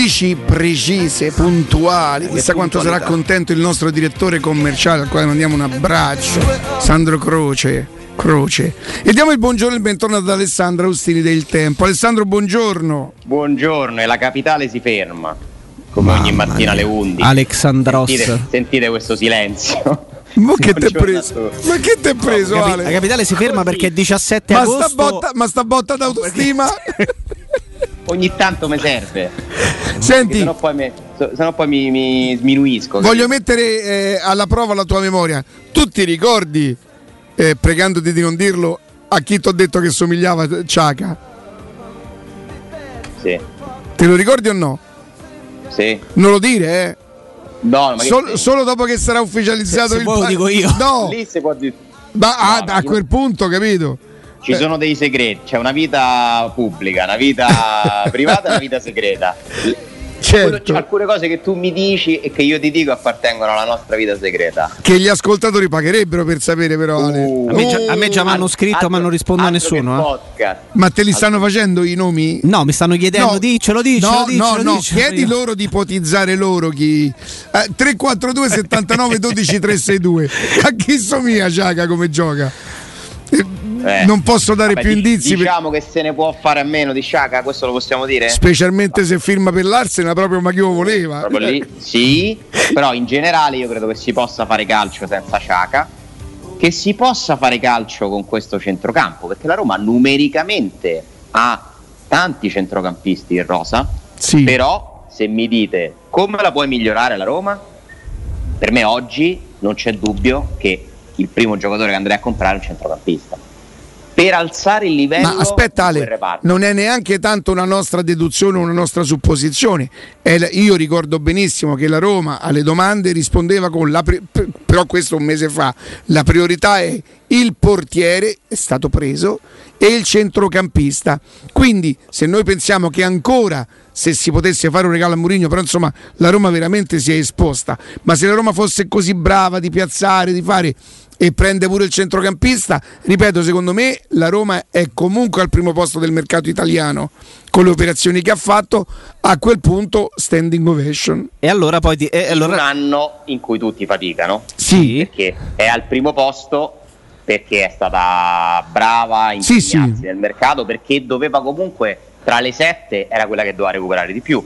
11 precise, puntuali. Chissà quanto sarà contento il nostro direttore commerciale, al quale mandiamo un abbraccio, Sandro Croce. Croce. E diamo il buongiorno e il bentornato ad Alessandro Austini del Tempo. Alessandro, buongiorno. Buongiorno, e la capitale si ferma, come ogni mattina alle 11. Alexandros. Sentite, sentite questo silenzio. Ma che ti è Buongiorno a preso? Ma che ti è preso, Capi- Ale? la capitale si ferma perché è 17 Ma agosto. sta botta, ma sta botta d'autostima. Ogni tanto mi serve. Senti, Se no poi, me- se no poi mi, mi sminuisco. voglio mettere eh, alla prova la tua memoria. Tu ti ricordi, eh, pregandoti di non dirlo, a chi ti ho detto che somigliava a Ciaca? Sì, Te lo ricordi o no? sì. Non lo dire, eh? No, Sol- solo dopo che sarà ufficializzato Se- se il vuoi lo dico io. No, Lì si può dire. ma No, a io- quel punto, capito? Ci sono dei segreti, c'è una vita pubblica, una vita privata e una vita segreta. Certo. c'è alcune cose che tu mi dici e che io ti dico appartengono alla nostra vita segreta. Che gli ascoltatori pagherebbero per sapere, però. Ale. Uh. A me già, a me già mi hanno Altro- scritto, ma non rispondo a altro nessuno. eh. Ma te li stanno facendo i nomi? No, mi stanno chiedendo, No. diccelo, diccelo, no, diccelo, no, no, diccelo. chiedi loro di ipotizzare loro chi. Eh, 342 79 12 362. A chi somiglia Ciaca come gioca? Eh, Eh, non posso dare vabbè, più di- indizi, per- Diciamo che se ne può fare a meno di Sciaca, questo lo possiamo dire? specialmente se firma per l'Arsenal, proprio ma chi lo voleva. Proprio lì, sì, però in generale io credo che si possa fare calcio senza Sciaca, che si possa fare calcio con questo centrocampo, perché la Roma numericamente ha tanti centrocampisti in rosa, Sì. però se mi dite come la puoi migliorare la Roma, per me oggi non c'è dubbio che il primo giocatore che andrei a comprare è un centrocampista. Per alzare il livello Ma aspetta Ale, non è neanche tanto una nostra deduzione, una nostra supposizione. Io ricordo benissimo che la Roma alle domande rispondeva con la pri- p- però questo un mese fa, la priorità è il portiere è stato preso e il centrocampista. Quindi se noi pensiamo che ancora se si potesse fare un regalo a Mourinho, però insomma la Roma veramente si è esposta, ma se la Roma fosse così brava di piazzare, di fare e prende pure il centrocampista, ripeto, secondo me la Roma è comunque al primo posto del mercato italiano con le operazioni che ha fatto, a quel punto standing ovation. E allora poi ti- e In un allora anno in cui tutti faticano, Sì, perché è al primo posto, perché è stata brava in Sì, sì. nel mercato, perché doveva comunque tra le sette era quella che doveva recuperare di più.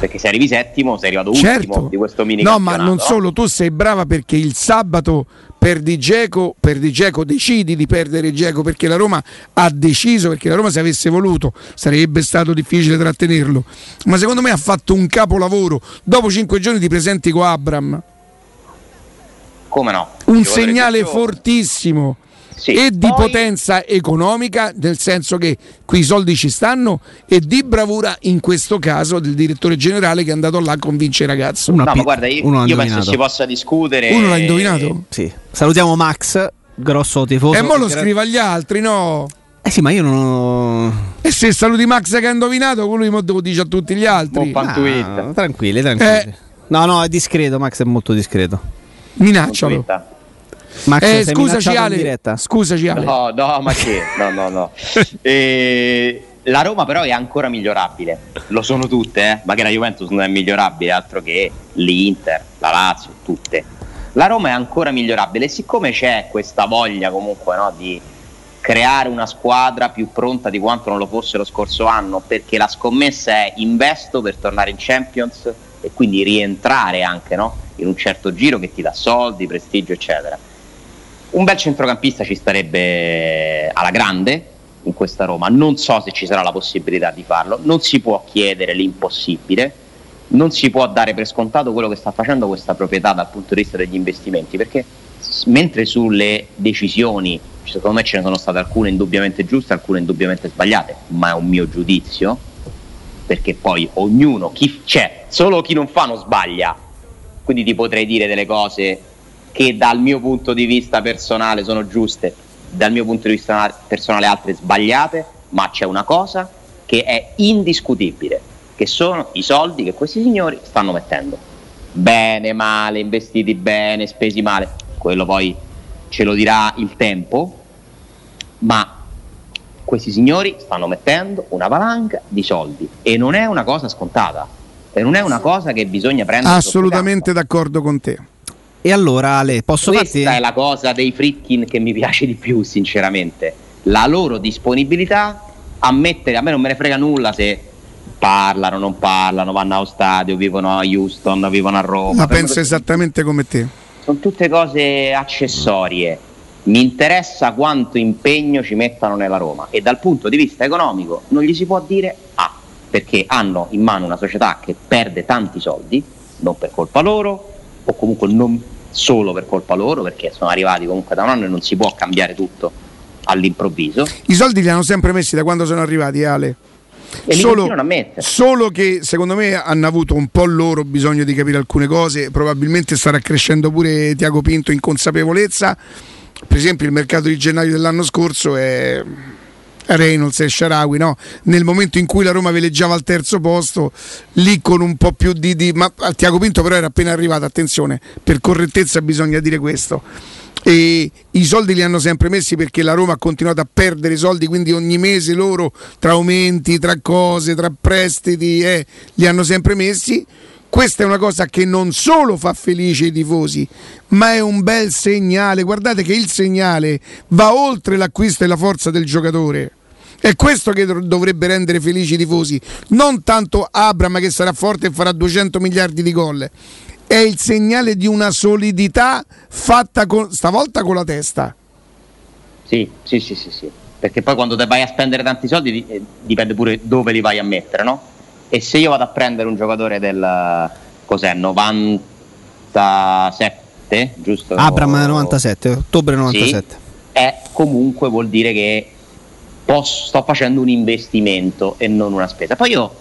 Perché se arrivi settimo, sei arrivato ultimo certo. di questo mini No, ma non no? solo, tu sei brava perché il sabato per Di Geco, per Di Geco decidi di perdere Geco perché la Roma ha deciso, perché la Roma se avesse voluto sarebbe stato difficile trattenerlo. Ma secondo me ha fatto un capolavoro. Dopo cinque giorni ti presenti con Abram. Come no? un segnale fortissimo Sì, e di poi- potenza economica, nel senso che qui i soldi ci stanno, e di bravura in questo caso del direttore generale che è andato là a convincere il ragazzo. Uno No, ha ma guarda, io, io penso indovinato. si possa discutere. Uno l'ha indovinato? Sì. Salutiamo Max, grosso tifoso. E mo lo scrive agli altri, no? Eh sì, ma io non ho... E se saluti Max che ha indovinato, quello lo dice a tutti gli altri. Ah, tranquilli, tranquilli. Eh. No, no, è discreto, Max è molto discreto. Minaccialo. Twitter. Max, Eh, scusaci Ale, diretta? scusaci Ale. No, no, ma che? No, no, no. Eh, la Roma però è ancora migliorabile. Lo sono tutte, eh? ma che la Juventus non è migliorabile, altro che l'Inter, la Lazio, tutte. La Roma è ancora migliorabile e siccome c'è questa voglia comunque no, di creare una squadra più pronta di quanto non lo fosse lo scorso anno, perché la scommessa è investo per tornare in Champions e quindi rientrare anche no, in un certo giro che ti dà soldi, prestigio, eccetera. Un bel centrocampista ci starebbe alla grande in questa Roma, non so se ci sarà la possibilità di farlo, non si può chiedere l'impossibile, non si può dare per scontato quello che sta facendo questa proprietà dal punto di vista degli investimenti, perché mentre sulle decisioni, secondo me ce ne sono state alcune indubbiamente giuste, alcune indubbiamente sbagliate, ma è un mio giudizio, perché poi ognuno, chi c'è, solo chi non fa non sbaglia, quindi ti potrei dire delle cose che dal mio punto di vista personale sono giuste, dal mio punto di vista personale altre sbagliate, ma c'è una cosa che è indiscutibile, che sono i soldi che questi signori stanno mettendo. Bene, male, investiti bene, spesi male, quello poi ce lo dirà il tempo, ma questi signori stanno mettendo una valanga di soldi e non è una cosa scontata. e non è una cosa che bisogna prendere assolutamente d'accordo con te e allora Ale posso questa farti è la cosa dei Fritkin che mi piace di più sinceramente. La loro disponibilità a mettere a me non me ne frega nulla se parlano non parlano vanno allo stadio vivono a Houston vivono a Roma la penso esattamente come te. Sono tutte cose accessorie. Mi interessa quanto impegno ci mettano nella Roma. E dal punto di vista economico non gli si può dire A, perché hanno in mano una società che perde tanti soldi, non per colpa loro, o comunque non solo per colpa loro, perché sono arrivati comunque da un anno e non si può cambiare tutto all'improvviso. I soldi li hanno sempre messi da quando sono arrivati, Ale. E Solo, solo che secondo me hanno avuto un po' loro bisogno di capire alcune cose, probabilmente starà crescendo pure Tiago Pinto in consapevolezza. Per esempio il mercato di gennaio dell'anno scorso è Reynolds e Sharawi, no? nel momento in cui la Roma veleggiava al terzo posto, lì con un po' più di... di ma Tiago Pinto però era appena arrivato, attenzione, per correttezza bisogna dire questo e i soldi li hanno sempre messi perché la Roma ha continuato a perdere soldi, quindi ogni mese loro tra aumenti, tra cose, tra prestiti, eh, li hanno sempre messi. Questa è una cosa che non solo fa felice i tifosi, ma è un bel segnale. Guardate che il segnale va oltre l'acquisto e la forza del giocatore. È questo che dovrebbe rendere felici i tifosi, non tanto Abram che sarà forte e farà 200 miliardi di gol è il segnale di una solidità fatta con, stavolta con la testa. Sì, sì, sì, sì, sì. Perché poi quando te vai a spendere tanti soldi eh, dipende pure dove li vai a mettere, no? E se io vado a prendere un giocatore del cos'è 97, giusto? Abram 97, ottobre 97. Sì, è comunque vuol dire che posso, sto facendo un investimento e non una spesa. Poi io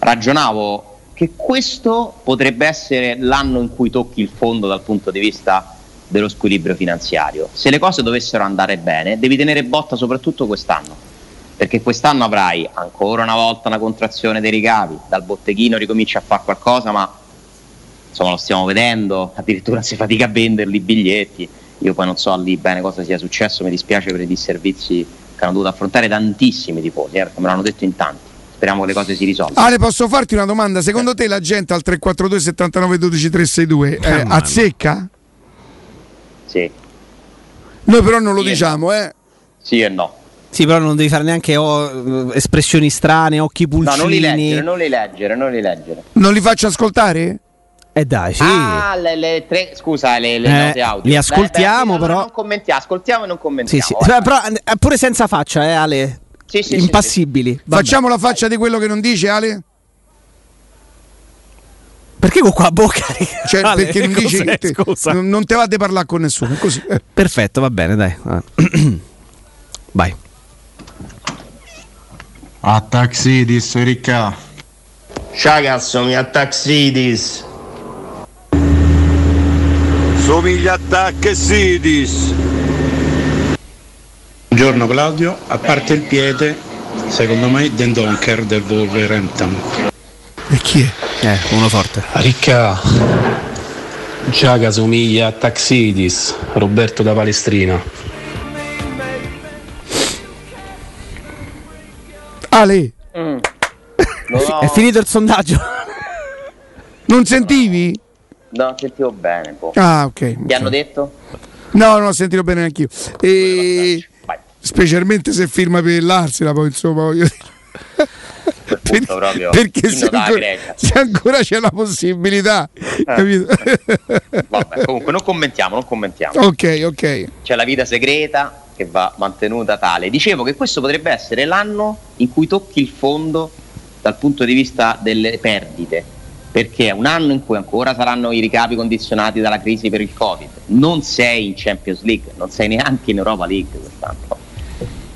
ragionavo che questo potrebbe essere l'anno in cui tocchi il fondo dal punto di vista dello squilibrio finanziario. Se le cose dovessero andare bene, devi tenere botta soprattutto quest'anno, perché quest'anno avrai ancora una volta una contrazione dei ricavi, dal botteghino ricominci a fare qualcosa, ma insomma lo stiamo vedendo, addirittura si fatica a venderli i biglietti. Io poi non so lì bene cosa sia successo, mi dispiace per i disservizi che hanno dovuto affrontare tantissimi tifosi, eh, come l'hanno detto in tanti speriamo che le cose si risolvano. Ale, posso farti una domanda? Secondo te la gente al 342 79 12 362 eh, azzecca? Sì. Noi però non lo sì diciamo, eh? Sì e no. Sì, però non devi fare neanche oh, espressioni strane, occhi pulcini. No, non li leggere, non li leggere, non li leggere. Non li faccio ascoltare? Eh dai, sì. Ah, le, le tre, scusa, le, le eh, note audio. Li ascoltiamo, beh, beh, però. Non commentiamo, ascoltiamo e non commentiamo. Sì, sì. Però eh, pure senza faccia, eh, Ale. Sì, sì, impassibili. Sì, Facciamo la faccia di quello che non dice, Ale? Perché con qua a bocca? Cioè, Ale, perché non dici te, non, non te va di parlare con nessuno, così. Eh. Perfetto, va bene, dai. Vai. A Taxidis, Ricca. Ciao cazzo, mi a Taxidis. Somiglia a Taxidis. Buongiorno Claudio, a parte il piede, secondo me Den Donker del Wolverhampton. E chi è? Eh, uno forte. Ricca, Giaga somiglia a Taxidis, Roberto da Palestrina. Ale! Mm. No. È finito il sondaggio. Non sentivi? No, sentivo bene. Po'. Ah, ok. Ti okay. hanno detto? No, non ho sentito bene anch'io. E specialmente se firma per l'Arsena, poi insomma voglio dire. Per, perché se ancora, se ancora, c'è la possibilità eh. Vabbè, comunque non commentiamo non commentiamo ok ok c'è la vita segreta che va mantenuta tale dicevo che questo potrebbe essere l'anno in cui tocchi il fondo dal punto di vista delle perdite perché è un anno in cui ancora saranno i ricavi condizionati dalla crisi per il covid non sei in Champions League non sei neanche in Europa League quest'anno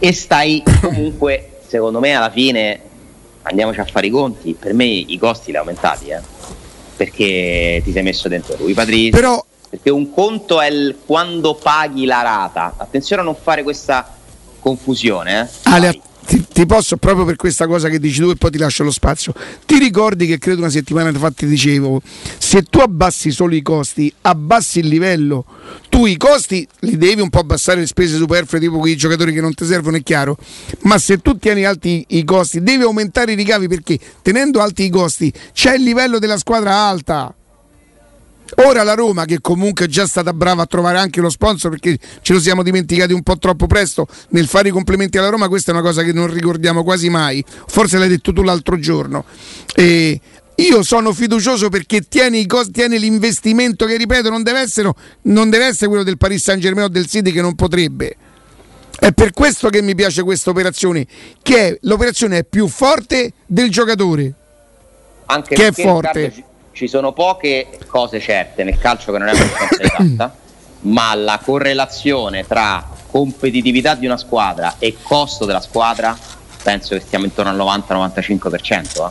e stai comunque, secondo me alla fine, andiamoci a fare i conti, per me i costi li hai aumentati, eh? perché ti sei messo dentro lui Patrizio. Però... Perché un conto è il, quando paghi la rata, attenzione a non fare questa confusione. Eh? Ale, ti, ti posso proprio per questa cosa che dici tu e poi ti lascio lo spazio. Ti ricordi che credo una settimana fa ti dicevo, se tu abbassi solo i costi, abbassi il livello, tu i costi li devi un po' abbassare le spese superflue, tipo quei giocatori che non ti servono, è chiaro, ma se tu tieni alti i costi, devi aumentare i ricavi perché tenendo alti i costi c'è il livello della squadra alta. Ora la Roma, che comunque è già stata brava a trovare anche lo sponsor, perché ce lo siamo dimenticati un po' troppo presto nel fare i complimenti alla Roma, questa è una cosa che non ricordiamo quasi mai. Forse l'hai detto tu l'altro giorno. E io sono fiducioso perché tieni, tieni, l'investimento che ripeto non deve, essere, non deve essere quello del Paris Saint Germain o del City che non potrebbe. È per questo che mi piace questa operazione, che l'operazione è più forte del giocatore. Anche che è forte. Riccardo, ci sono poche cose certe nel calcio che non è abbastanza esatta, ma la correlazione tra competitività di una squadra e costo della squadra penso che stiamo intorno al 90-95%. Eh.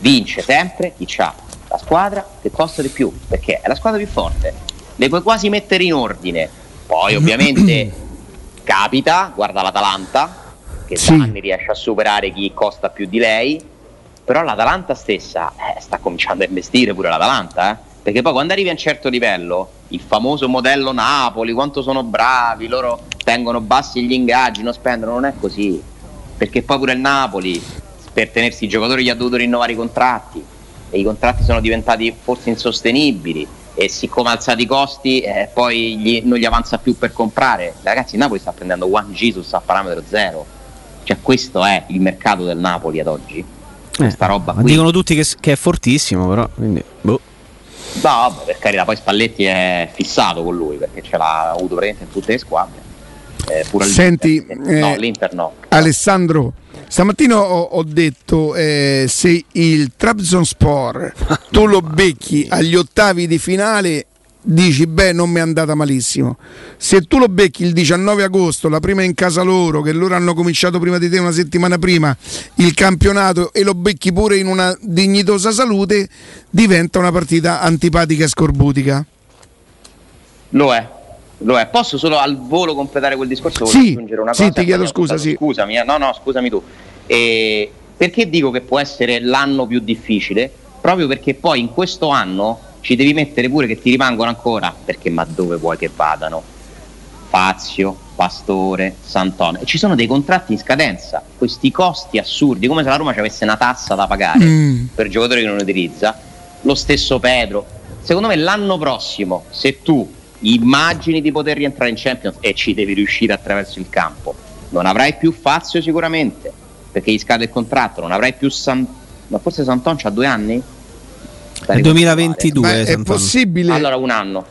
Vince sempre chi ha la squadra che costa di più, perché è la squadra più forte. Le puoi quasi mettere in ordine. Poi ovviamente capita, guarda l'Atalanta, che Sì. da anni riesce a superare chi costa più di lei, però l'Atalanta stessa eh, sta cominciando a investire pure l'Atalanta, eh? perché poi quando arrivi a un certo livello, il famoso modello Napoli, quanto sono bravi, loro tengono bassi gli ingaggi, non spendono, non è così, perché poi pure il Napoli per tenersi i giocatori gli ha dovuto rinnovare i contratti. E i contratti sono diventati forse insostenibili. E siccome ha alzato i costi eh, poi gli- non gli avanza più per comprare. Ragazzi, il Napoli sta prendendo Juan Jesus a parametro zero, cioè questo è il mercato del Napoli ad oggi roba Eh, Ma qui. dicono tutti che, che è fortissimo, però. Quindi, boh. No, vabbè, per carità, poi Spalletti è fissato con lui perché ce l'ha avuto praticamente in tutte le squadre. Eh, pure Senti, eh, no, l'Inter no. Alessandro, stamattina ho, ho detto eh, se il Trabzonspor tu lo becchi agli ottavi di finale dici beh non mi è andata malissimo se tu lo becchi il 19 agosto la prima in casa loro che loro hanno cominciato prima di te una settimana prima il campionato e lo becchi pure in una dignitosa salute diventa una partita antipatica e scorbutica Lo è. Lo è. Posso solo al volo completare quel discorso? Volevo Sì, aggiungere una sì, cosa. ti chiedo scusa, sì. Scusami, eh. no, no, scusami tu. Eh, perché dico che può essere l'anno più difficile? Proprio perché poi in questo anno ci devi mettere pure che ti rimangono ancora, perché ma dove vuoi che vadano? Fazio, Pastore, Sant'One. E ci sono dei contratti in scadenza, questi costi assurdi, come se la Roma ci avesse una tassa da pagare Mm. per giocatori che non utilizza. Lo stesso Pedro. Secondo me l'anno prossimo, se tu immagini di poter rientrare in Champions e ci devi riuscire attraverso il campo, non avrai più Fazio sicuramente, perché gli scade il contratto, non avrai più San... ma forse Santon c'ha due anni? Ricontrollare. 2022. Ma è possibile Allora un anno.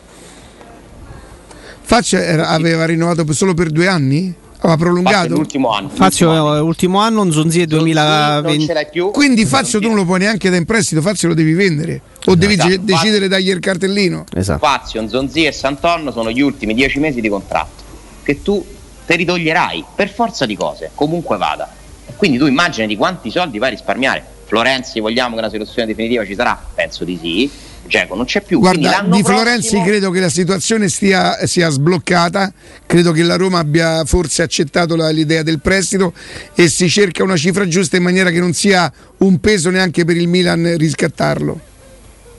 Faccia era- aveva rinnovato solo per due anni? Aveva prolungato? l'ultimo anno. Fazio l'ultimo anno. anno, Nzonzi è Non 2020. ce l'hai più. Quindi Fazio tu non lo puoi neanche da in prestito, Fazio lo devi vendere o devi esatto. ge- decidere dargli il cartellino. Esatto. Fazio, Zonzi e Santonno sono gli ultimi dieci mesi di contratto che tu te li toglierai per forza di cose, comunque vada. Quindi tu immagini di quanti soldi vai a risparmiare. Florenzi, vogliamo che una soluzione definitiva ci sarà? Penso di sì. Geco non c'è più. Guarda, di prossimo- Florenzi credo che la situazione stia, sia sbloccata, credo che la Roma abbia forse accettato la- l'idea del prestito e si cerca una cifra giusta in maniera che non sia un peso neanche per il Milan riscattarlo.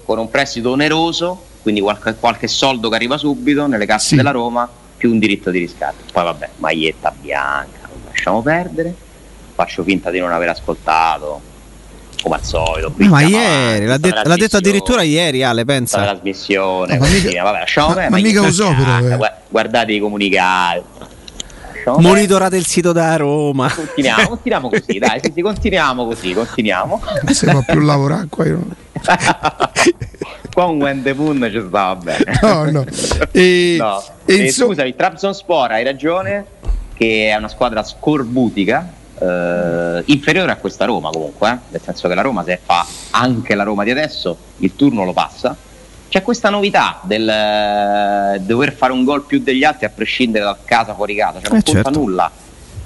con un prestito oneroso, quindi qualche, qualche soldo che arriva subito nelle casse Sì. della Roma, più un diritto di riscatto. Poi vabbè, maglietta bianca, lasciamo perdere. Faccio finta di non aver ascoltato, come al solito. qui ma ieri, l'ha, sta det- l'ha detto trasmissione, addirittura ieri Ale, sta pensa. trasmissione, No, ma così, mica- vabbè, lasciamo ma- ma mica so, però, eh. gua- Guardate i comunicati. Lasciamo. Monitorate il sito da Roma. Continuiamo, continuiamo così, dai, sì, sì, continuiamo così, continuiamo. Non si può più lavorare qua. io Qua un Wende Pun ci stava bene. No, no. E, No. e Eh, inso- scusami, Trabzonspor hai ragione che è una squadra scorbutica eh, inferiore a questa Roma comunque eh, nel senso che la Roma se fa anche la Roma di adesso il turno lo passa. C'è questa novità del eh, dover fare un gol più degli altri a prescindere da casa fuori casa. Cioè non Eh, conta certo. nulla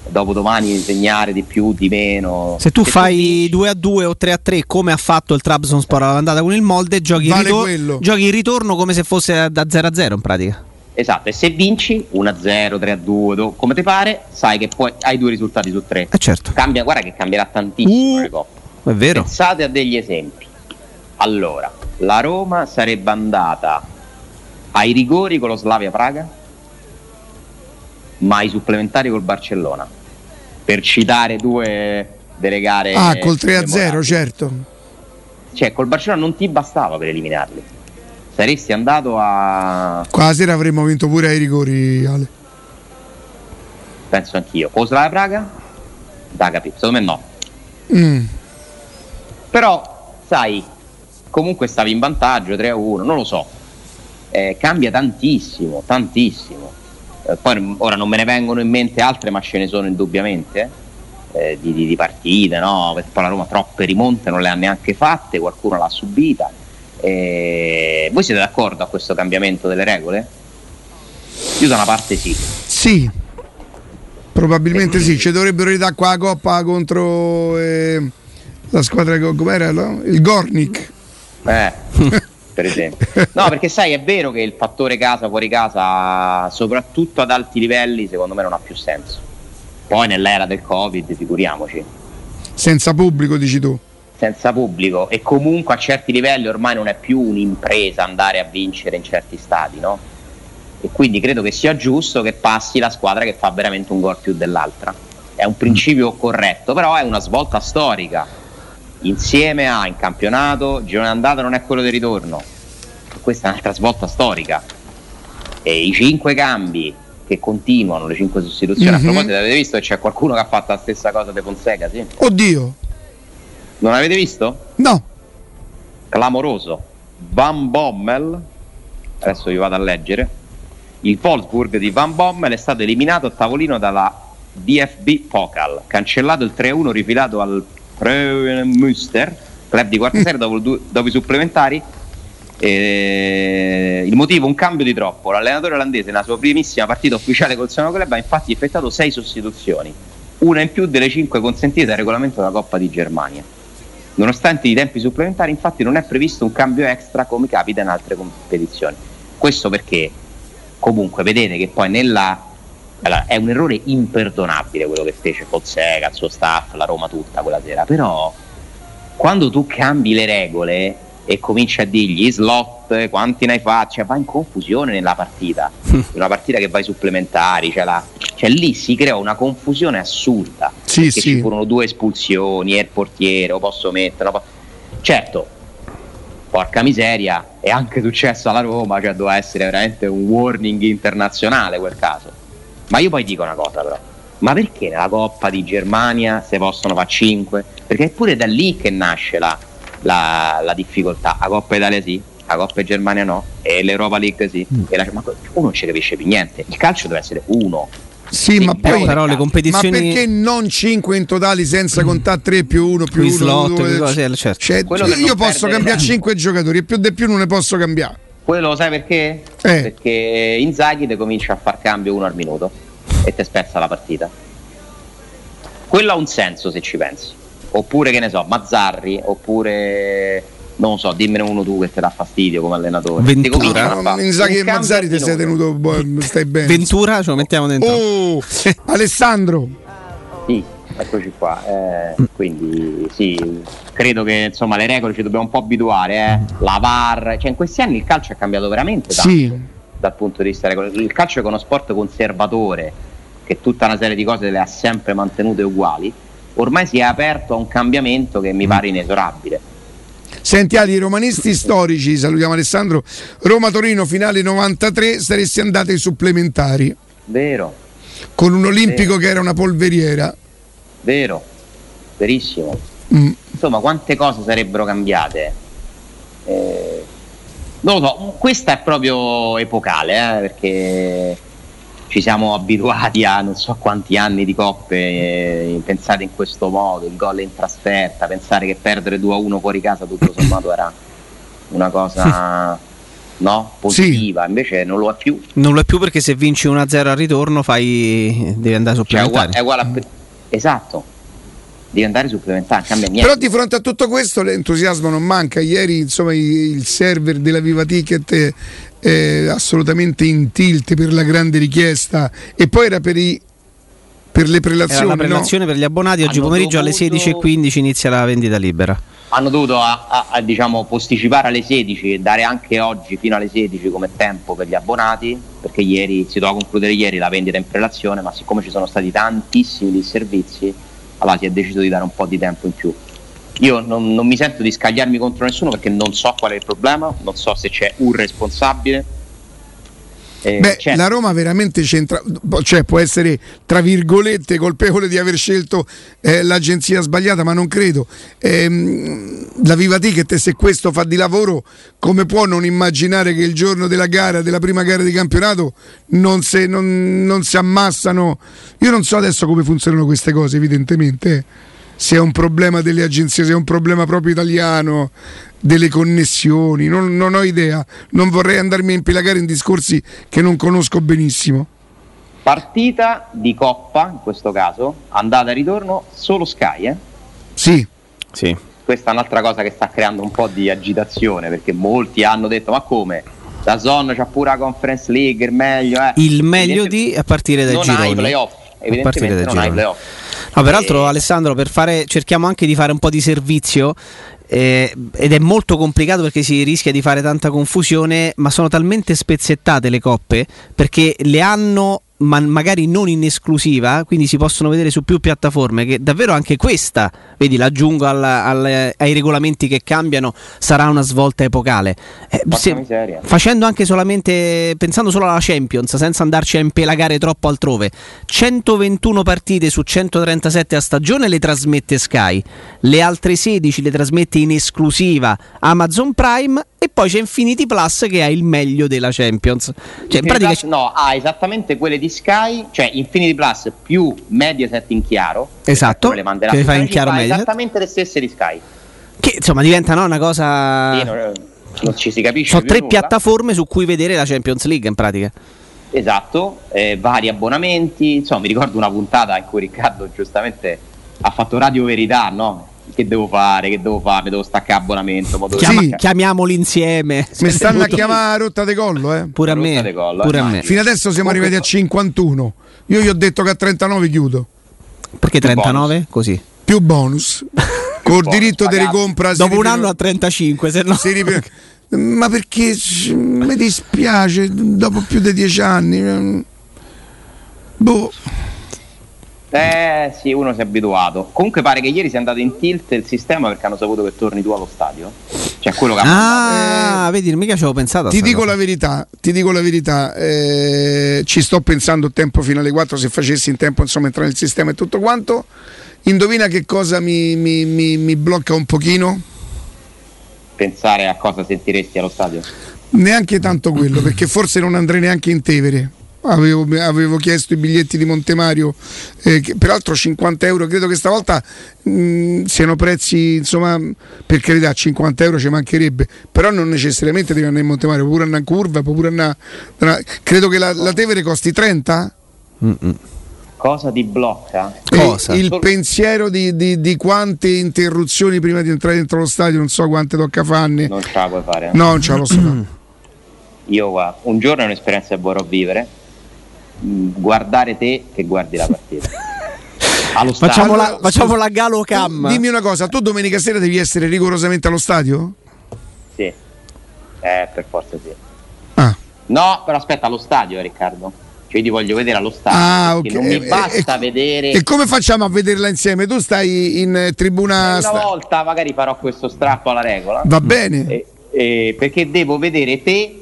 dopo domani segnare di più di meno. Se tu fai vinci- 2 a 2 o 3 a 3 come ha fatto il Trabzonspor all'andata con il Molde, giochi, il Vale ritor- giochi il ritorno come se fosse da 0 a 0 in pratica. Esatto, e se vinci 1-0, 3-2, come ti pare, sai che poi hai due risultati su tre. Eh certo, Cambia, guarda che cambierà tantissimo le coppe. è vero. Pensate a degli esempi. Allora, la Roma sarebbe andata ai rigori con lo Slavia Praga, ma ai supplementari col Barcellona. Per citare due delle gare. Ah, col 3 a 0, memorabili. certo. Cioè, col Barcellona non ti bastava per eliminarli. Saresti andato a. Qua la sera avremmo vinto pure ai rigori, Ale. penso anch'io. Slavia Praga? Da capire, secondo me no. Mm. Però, sai, comunque stavi in vantaggio 3 a 1, non lo so. Eh, cambia tantissimo, tantissimo. Eh, poi ora non me ne vengono in mente altre, ma ce ne sono indubbiamente. eh, di, di- di partite, no? Perché poi la Roma troppe rimonte non le ha neanche fatte, qualcuno l'ha subita. Eh, voi siete d'accordo a questo cambiamento delle regole? Io da una parte sì. Sì, probabilmente sì. Ci dovrebbero ridare qua la coppa contro eh, la squadra che com'era? no? Il Gornik. Eh, per esempio. No, perché sai, è vero che il fattore casa fuori casa, soprattutto ad alti livelli, secondo me non ha più senso. Poi nell'era del Covid, figuriamoci, Senza pubblico, dici tu. Senza pubblico e comunque a certi livelli ormai non è più un'impresa andare a vincere in certi stadi, no? E quindi credo che sia giusto che passi la squadra che fa veramente un gol più dell'altra. È un principio corretto, però è una svolta storica. Insieme a in campionato, girone d'andata non è quello del ritorno. Questa è un'altra svolta storica. E i cinque cambi che continuano, le cinque sostituzioni. Mhm. A proposito, avete visto che c'è qualcuno che ha fatto la stessa cosa di Fonseca? Sì? Oddio, Non avete visto? no. clamoroso. Van Bommel, adesso vi vado a leggere. Il Wolfsburg di Van Bommel è stato eliminato a tavolino dalla DFB Pokal, cancellato il 3-1 rifilato al Premuster, club di quarta serie dopo, dopo i supplementari. Eh, il motivo un cambio di troppo. L'allenatore olandese nella sua primissima partita ufficiale col suo club ha infatti effettuato 6 sostituzioni, una in più delle 5 consentite dal regolamento della Coppa di Germania. Nonostante i tempi supplementari, infatti, non è previsto un cambio extra come capita in altre competizioni. Questo perché, comunque, vedete che poi nella. allora, è un errore imperdonabile quello che fece Fonseca, il suo staff, la Roma tutta quella sera. Però, quando tu cambi le regole e cominci a dirgli slot, quanti ne hai fatti, cioè va in confusione nella partita. Una partita che va ai supplementari, cioè, la- cioè lì si creò una confusione assurda. Sì, perché sì. ci furono due espulsioni e il portiere, lo posso mettere. lo po- Certo, porca miseria, è anche successo alla Roma, cioè doveva essere veramente un warning internazionale quel caso. Ma io poi dico una cosa però, ma perché nella Coppa di Germania se possono fare 5? Perché è pure da lì che nasce la, la- la difficoltà. La Coppa Italia sì, la Coppa Germania no, e l'Europa League sì. E la- ma uno non ci capisce più niente. Il calcio deve essere uno. Sì, ma poi. Però le Ma competizioni perché non 5 in totali senza contare 3 più 1 più Qui 1? slot, qui cose, certo. Cioè, io posso cambiare tempo. 5 giocatori e più di più non ne posso cambiare. Quello lo sai perché? Eh. Perché Inzaghi ti comincia a far cambio uno al minuto e ti spezza la partita. Quello ha un senso se ci pensi. Oppure che ne so, Mazzarri, oppure non lo so, dimmene uno tu che ti dà fastidio come allenatore. Ventura. Ti cominciano a No, fare Inzaghi un e cambio Mazzari al ti sei tenuto buono, stai bene. Ventura ce lo mettiamo dentro. Oh, Alessandro, Sì, eccoci qua. eh, quindi sì, credo che insomma le regole ci dobbiamo un po' abituare. Eh. La VAR, cioè in questi anni il calcio è cambiato veramente tanto sì, dal punto di vista regolare. Il calcio è uno sport conservatore che tutta una serie di cose le ha sempre mantenute uguali. Ormai si è aperto a un cambiamento che mi pare inesorabile. Senti Ali, i romanisti storici, salutiamo Alessandro, Roma-Torino finale 93, saresti andati ai supplementari Vero, con un olimpico che era una polveriera. vero, verissimo. Mm. Insomma, quante cose sarebbero cambiate? Eh, non lo so, questa è proprio epocale, eh, perché ci siamo abituati a non so quanti anni di coppe eh, pensate in questo modo, il gol in trasferta, pensare che perdere 2-1 fuori casa tutto sommato era una cosa no, positiva, invece non lo è più. Non lo è più perché se vinci 1-0 al ritorno fai... devi andare ai Cioè, è uguale, è uguale a... Esatto. Devi andare supplementare, cambia niente. Però di fronte a tutto questo l'entusiasmo non manca. Ieri insomma, il server della Viva Ticket è assolutamente in tilt per la grande richiesta e poi era per, i, per le Era prelazioni. la no? prelazione per gli abbonati. Oggi Hanno pomeriggio alle dovuto- 16.15 inizia la vendita libera. hanno dovuto a- a- a, diciamo, posticipare alle 16 e dare anche oggi fino alle 16 come tempo per gli abbonati perché ieri si doveva concludere ieri la vendita in prelazione ma siccome ci sono stati tantissimi disservizi allora si è deciso di dare un po' di tempo in più. Io non, non mi sento di scagliarmi contro nessuno perché non so qual è il problema non so se c'è un responsabile Eh, Beh, c'è- la Roma veramente c'entra, cioè può essere tra virgolette colpevole di aver scelto eh, l'agenzia sbagliata, ma non credo. Ehm, la Viva Ticket, se questo fa di lavoro, come può non immaginare che il giorno della gara, della prima gara di campionato, non, se- non- non si ammassano? Io non so adesso come funzionano queste cose, evidentemente. eh. Se è un problema delle agenzie, se è un problema proprio italiano, delle connessioni, non, non ho idea. Non vorrei andarmi a impilagare in discorsi che non conosco benissimo. partita di Coppa in questo caso andata e ritorno solo Sky eh? Sì, Sì. questa è un'altra cosa che sta creando un po' di agitazione perché molti hanno detto ma come la Zon c'ha pure la Conference League il meglio è Il meglio di a partire dai non gironi. playoff A partire evidentemente dai non gironi. playoff No, peraltro E- Alessandro, per fare, cerchiamo anche di fare un po' di servizio eh, ed è molto complicato perché si rischia di fare tanta confusione, ma sono talmente spezzettate le coppe perché le hanno ma magari non in esclusiva, quindi si possono vedere su più piattaforme che davvero anche questa, vedi, l'aggiungo alla- alle- ai regolamenti che cambiano, sarà una svolta epocale. Eh, se- facendo anche solamente pensando solo alla Champions senza andarci a impelagare troppo altrove 121 partite su 137 a stagione le trasmette Sky le altre 16 le trasmette in esclusiva Amazon Prime e poi c'è Infinity Plus che ha il meglio della Champions cioè in pratica Plus, no ha esattamente quelle di Sky cioè Infinity Plus più Mediaset in chiaro Esatto, le manderà che fa in chiaro fa esattamente le stesse di Sky che insomma diventa no, una cosa Sì, non, non ci si capisce sono tre nulla. piattaforme su cui vedere la Champions League in pratica Esatto, eh, vari abbonamenti, insomma mi ricordo una puntata in cui Riccardo giustamente ha fatto Radio Verità, no? Che devo fare, che devo fare, mi devo staccare abbonamento, Chiama- Sì. chiamiamoli insieme mi stanno a chiamare a rotta di collo, eh. pure a Rotta me di collo, pure eh, a me. Fino adesso siamo Comunque arrivati a so- 51. Io gli ho detto che a 39 chiudo. perché 39 così Più bonus. Col bonus diritto di ricompra. dopo un anno a 35 se no si ripete- Ma perché mi dispiace dopo più di dieci anni. mm, Boh. Eh sì, uno si è abituato. Comunque pare che ieri sia andato in tilt il sistema perché hanno saputo che torni tu allo stadio. Cioè quello che ha. Ah, vedi, mica ci avevo pensato. a Ti dico cosa. la verità, ti dico la verità, eh, ci sto pensando tempo fino alle 4 se facessi in tempo insomma entrare nel sistema e tutto quanto. Indovina che cosa mi, mi- mi- mi blocca un pochino? Pensare a cosa sentiresti allo stadio. Neanche tanto quello, perché forse non andrei neanche in Tevere. Avevo, avevo chiesto i biglietti di Montemario, eh, che peraltro 50 euro, credo che stavolta mh, siano prezzi, insomma, per carità, 50 euro ci mancherebbe, però non necessariamente devi andare in Montemario, pure andare in curva, pure andare... Credo che la, la Tevere costi 30? Cosa ti blocca? Cosa? il pensiero di, di- di quante interruzioni prima di entrare dentro lo stadio, non so quante tocca farne. Non ce la puoi fare. No, non ce la posso fare. Io guarda, un giorno è un'esperienza che vorrò vivere. Guardare te che guardi la partita. Allo stadio. Facciamo la, Allora, facciamo la Galo Cam. Dimmi una cosa, tu domenica sera devi essere rigorosamente allo stadio? Sì. Eh, per forza sì. Ah, No, però aspetta, allo stadio, eh, Riccardo. Cioè, io ti voglio vedere allo stadio. ah perché ok. Non mi E- basta e- vedere. E come facciamo a vederla insieme? Tu stai in eh, tribuna... Una sta- volta magari farò questo strappo alla regola. Va bene? Eh, eh, perché devo vedere te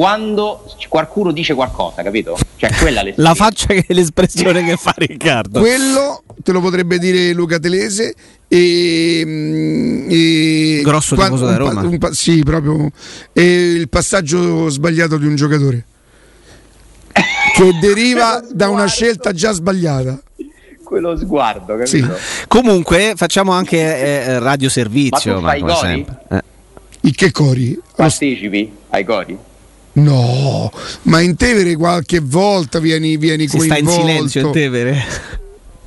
quando qualcuno dice qualcosa, capito? Cioè, quella è La faccia che è l'espressione che fa Riccardo. Quello te lo potrebbe dire Luca Telese e, mm, e Grosso qua- tifoso un da Roma. un pa- sì, proprio e il passaggio sbagliato di un giocatore che deriva da una scelta già sbagliata. quello sguardo, capito? Sì. Comunque facciamo anche eh, radio servizio. Ma tu fai come i cori? sempre. Eh. Il che cori? Partecipi ai cori? No, ma in Tevere qualche volta vieni, vieni Si sta in coinvolto. silenzio in Tevere.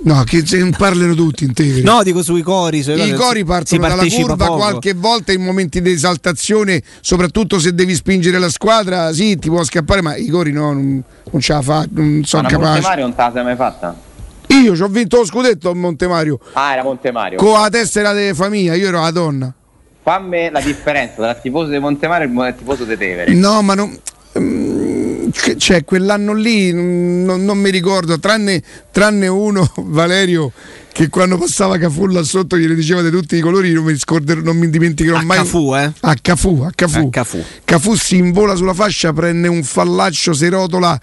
No, che se- parlano tutti integri. No, dico sui cori. sui I cori partono dalla curva poco. qualche volta in momenti di esaltazione, soprattutto se devi spingere la squadra, sì, ti può scappare, ma i cori no, non, non ce la fa, non sono Ma una capaci. Montemario non te la sei mai fatta? Io ci ho vinto lo scudetto a Montemario Ah, era Montemario. con la tessera di famiglia, io ero la donna. Fammi la differenza tra il tifoso di Montemario e il tifoso di Tevere. No, ma non. Cioè, quell'anno lì non, non mi ricordo, tranne, tranne uno, Valerio, che quando passava Cafu là sotto gliene diceva di tutti i colori, non mi, scorderò, non mi dimenticherò A mai. Cafu, eh? A Cafu, a Cafu. A Cafu. Cafu si invola sulla fascia, prende un fallaccio, si rotola.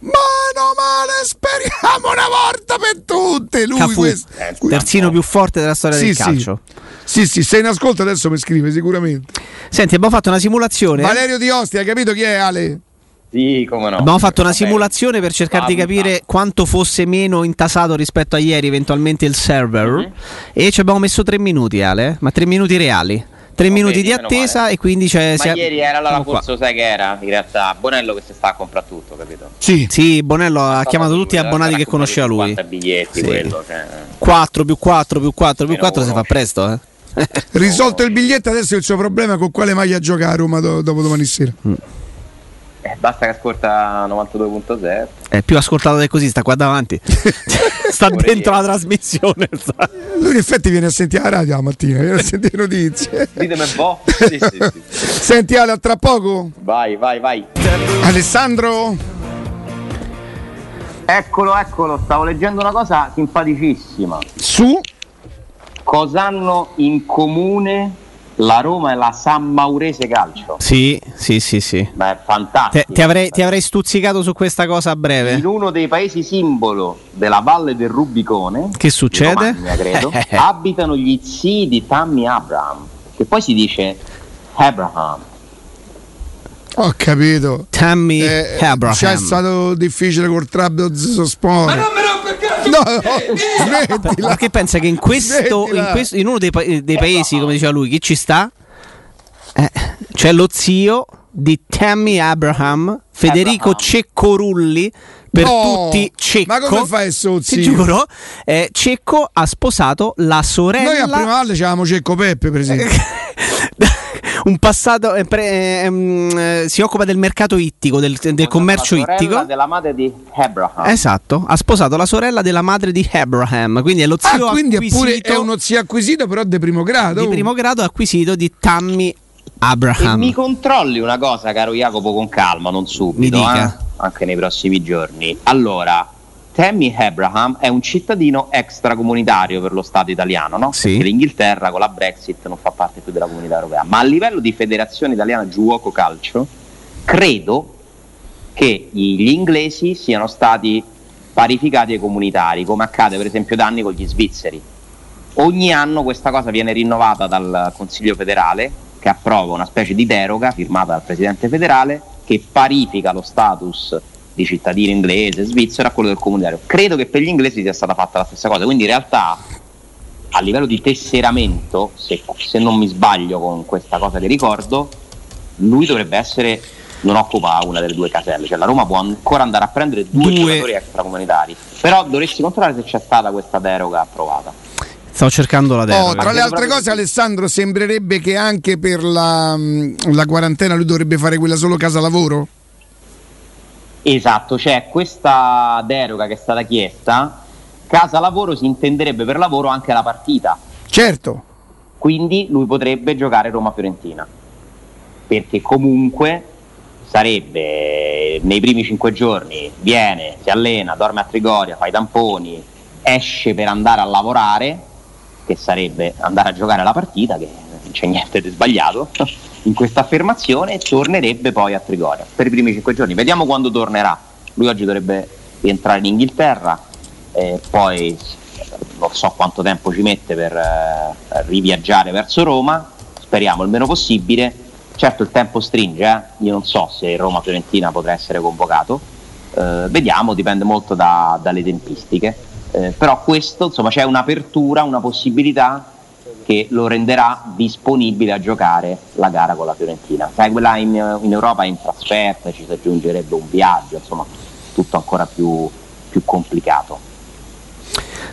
Mano male, speriamo una volta per tutte. Lui Cafu, questo. terzino più forte della storia Sì, del sì. calcio. Sì, sì, se in ascolto adesso mi scrive sicuramente. Senti, abbiamo fatto una simulazione. eh? Valerio Di Ostia, hai capito chi è Ale? Sì, come no. Abbiamo fatto una simulazione per cercare di capire quanto fosse meno intasato rispetto a ieri, eventualmente il server. Mhm. E ci abbiamo messo tre minuti, Ale. Ma tre minuti reali. Tre Ok, minuti di attesa male. e quindi c'è. Ma si- ieri era la lo sai che era? In realtà Bonello che si sta a comprare tutto, capito? Sì. Sì, Bonello ha Stava chiamato tutti gli abbonati che conosceva lui. 50 biglietti Sì. quello, cioè. 4 più 4 più 4 più Meno 4 si fa presto, eh. Risolto il biglietto, adesso il suo problema è con quale maglia gioca a Roma do- dopo domani sera. Eh, basta che ascolta 92.0. È più ascoltato di così, sta qua davanti. sta dentro la trasmissione. sta. Lui in effetti viene a sentire la radio la mattina, viene a sentire notizie. Ditemi un po'. Sì, sì, sì. Senti Ale, a tra poco. Vai, vai, vai. Alessandro? Eccolo, eccolo, stavo leggendo una cosa simpaticissima. Su? Cosa hanno in comune la Roma e la San Maurese Calcio? Sì, sì, sì, sì. Ma è Te- fantastico. ti, avrei, ti avrei stuzzicato su questa cosa a breve. In uno dei paesi simbolo della Valle del Rubicone, Che succede? Romagna, credo, abitano gli zii di Tammy Abraham, che poi si dice Abraham. Ho capito. Tammy Eh, Abraham. C'è stato difficile col Trabzonspor. Ma non me No, no, smettila. Perché pensa che in questo, in, questo- in uno dei, pa- dei paesi, come diceva lui, chi ci sta? Eh, c'è lo zio di Tammy Abraham, Federico Abraham. Ceccorulli. Per No, tutti Cecco. ma come fa a essere un Ti zio? giuro, eh, Cecco ha sposato la sorella. Noi a Prima Valle c'avevamo Cecco Peppe, per esempio. un passato eh, pre- ehm, eh, si occupa del mercato ittico, del, del commercio ittico. della madre di Abraham. Esatto, ha sposato la sorella della madre di Abraham, quindi è lo zio Ah, quindi è pure acquisito è uno zio acquisito, però di primo grado. di primo grado acquisito di Tammy E Abraham. mi controlli una cosa, caro Jacopo, con calma, non subito, Mi dica. eh? anche nei prossimi giorni. Allora, Tammy Abraham è un cittadino extracomunitario per lo Stato italiano, no? Sì. Perché l'Inghilterra con la Brexit non fa parte più della comunità europea. Ma a livello di Federazione Italiana Giuoco Calcio, credo che gli inglesi siano stati parificati ai comunitari, come accade per esempio da anni con gli svizzeri. Ogni anno questa cosa viene rinnovata dal Consiglio federale che approva una specie di deroga firmata dal Presidente federale che parifica lo status di cittadino inglese, svizzero a quello del comunitario. Credo che per gli inglesi sia stata fatta la stessa cosa, quindi in realtà a livello di tesseramento, se, se non mi sbaglio con questa cosa che ricordo, lui dovrebbe essere, non occupa una delle due caselle, cioè la Roma può ancora andare a prendere due, Due. giocatori extracomunitari, però dovresti controllare se c'è stata questa deroga approvata. Stavo cercando la deroga. Oh, tra le altre cose. Alessandro, sembrerebbe che anche per la, mh, la quarantena lui dovrebbe fare quella solo casa lavoro? Esatto, c'è questa deroga che è stata chiesta, casa lavoro si intenderebbe per lavoro anche la partita, Certo. quindi lui potrebbe giocare Roma-Fiorentina, perché comunque sarebbe nei primi cinque giorni, viene, si allena, dorme a Trigoria, fa i tamponi, esce per andare a lavorare, che sarebbe andare a giocare la partita, che non c'è niente di sbagliato in questa affermazione, tornerebbe poi a Trigoria per i primi cinque giorni. Vediamo quando tornerà. Lui oggi dovrebbe rientrare in Inghilterra, eh, poi non so quanto tempo ci mette per eh, riviaggiare verso Roma, speriamo il meno possibile. Certo il tempo stringe, eh. io non so se Roma-Fiorentina potrà essere convocato, eh, vediamo, dipende molto da- dalle tempistiche. Eh, però questo, insomma, c'è un'apertura, una possibilità che lo renderà disponibile a giocare la gara con la Fiorentina. Sai, quella in, in Europa è in trasferta, ci si aggiungerebbe un viaggio, insomma, tutto ancora più, più complicato.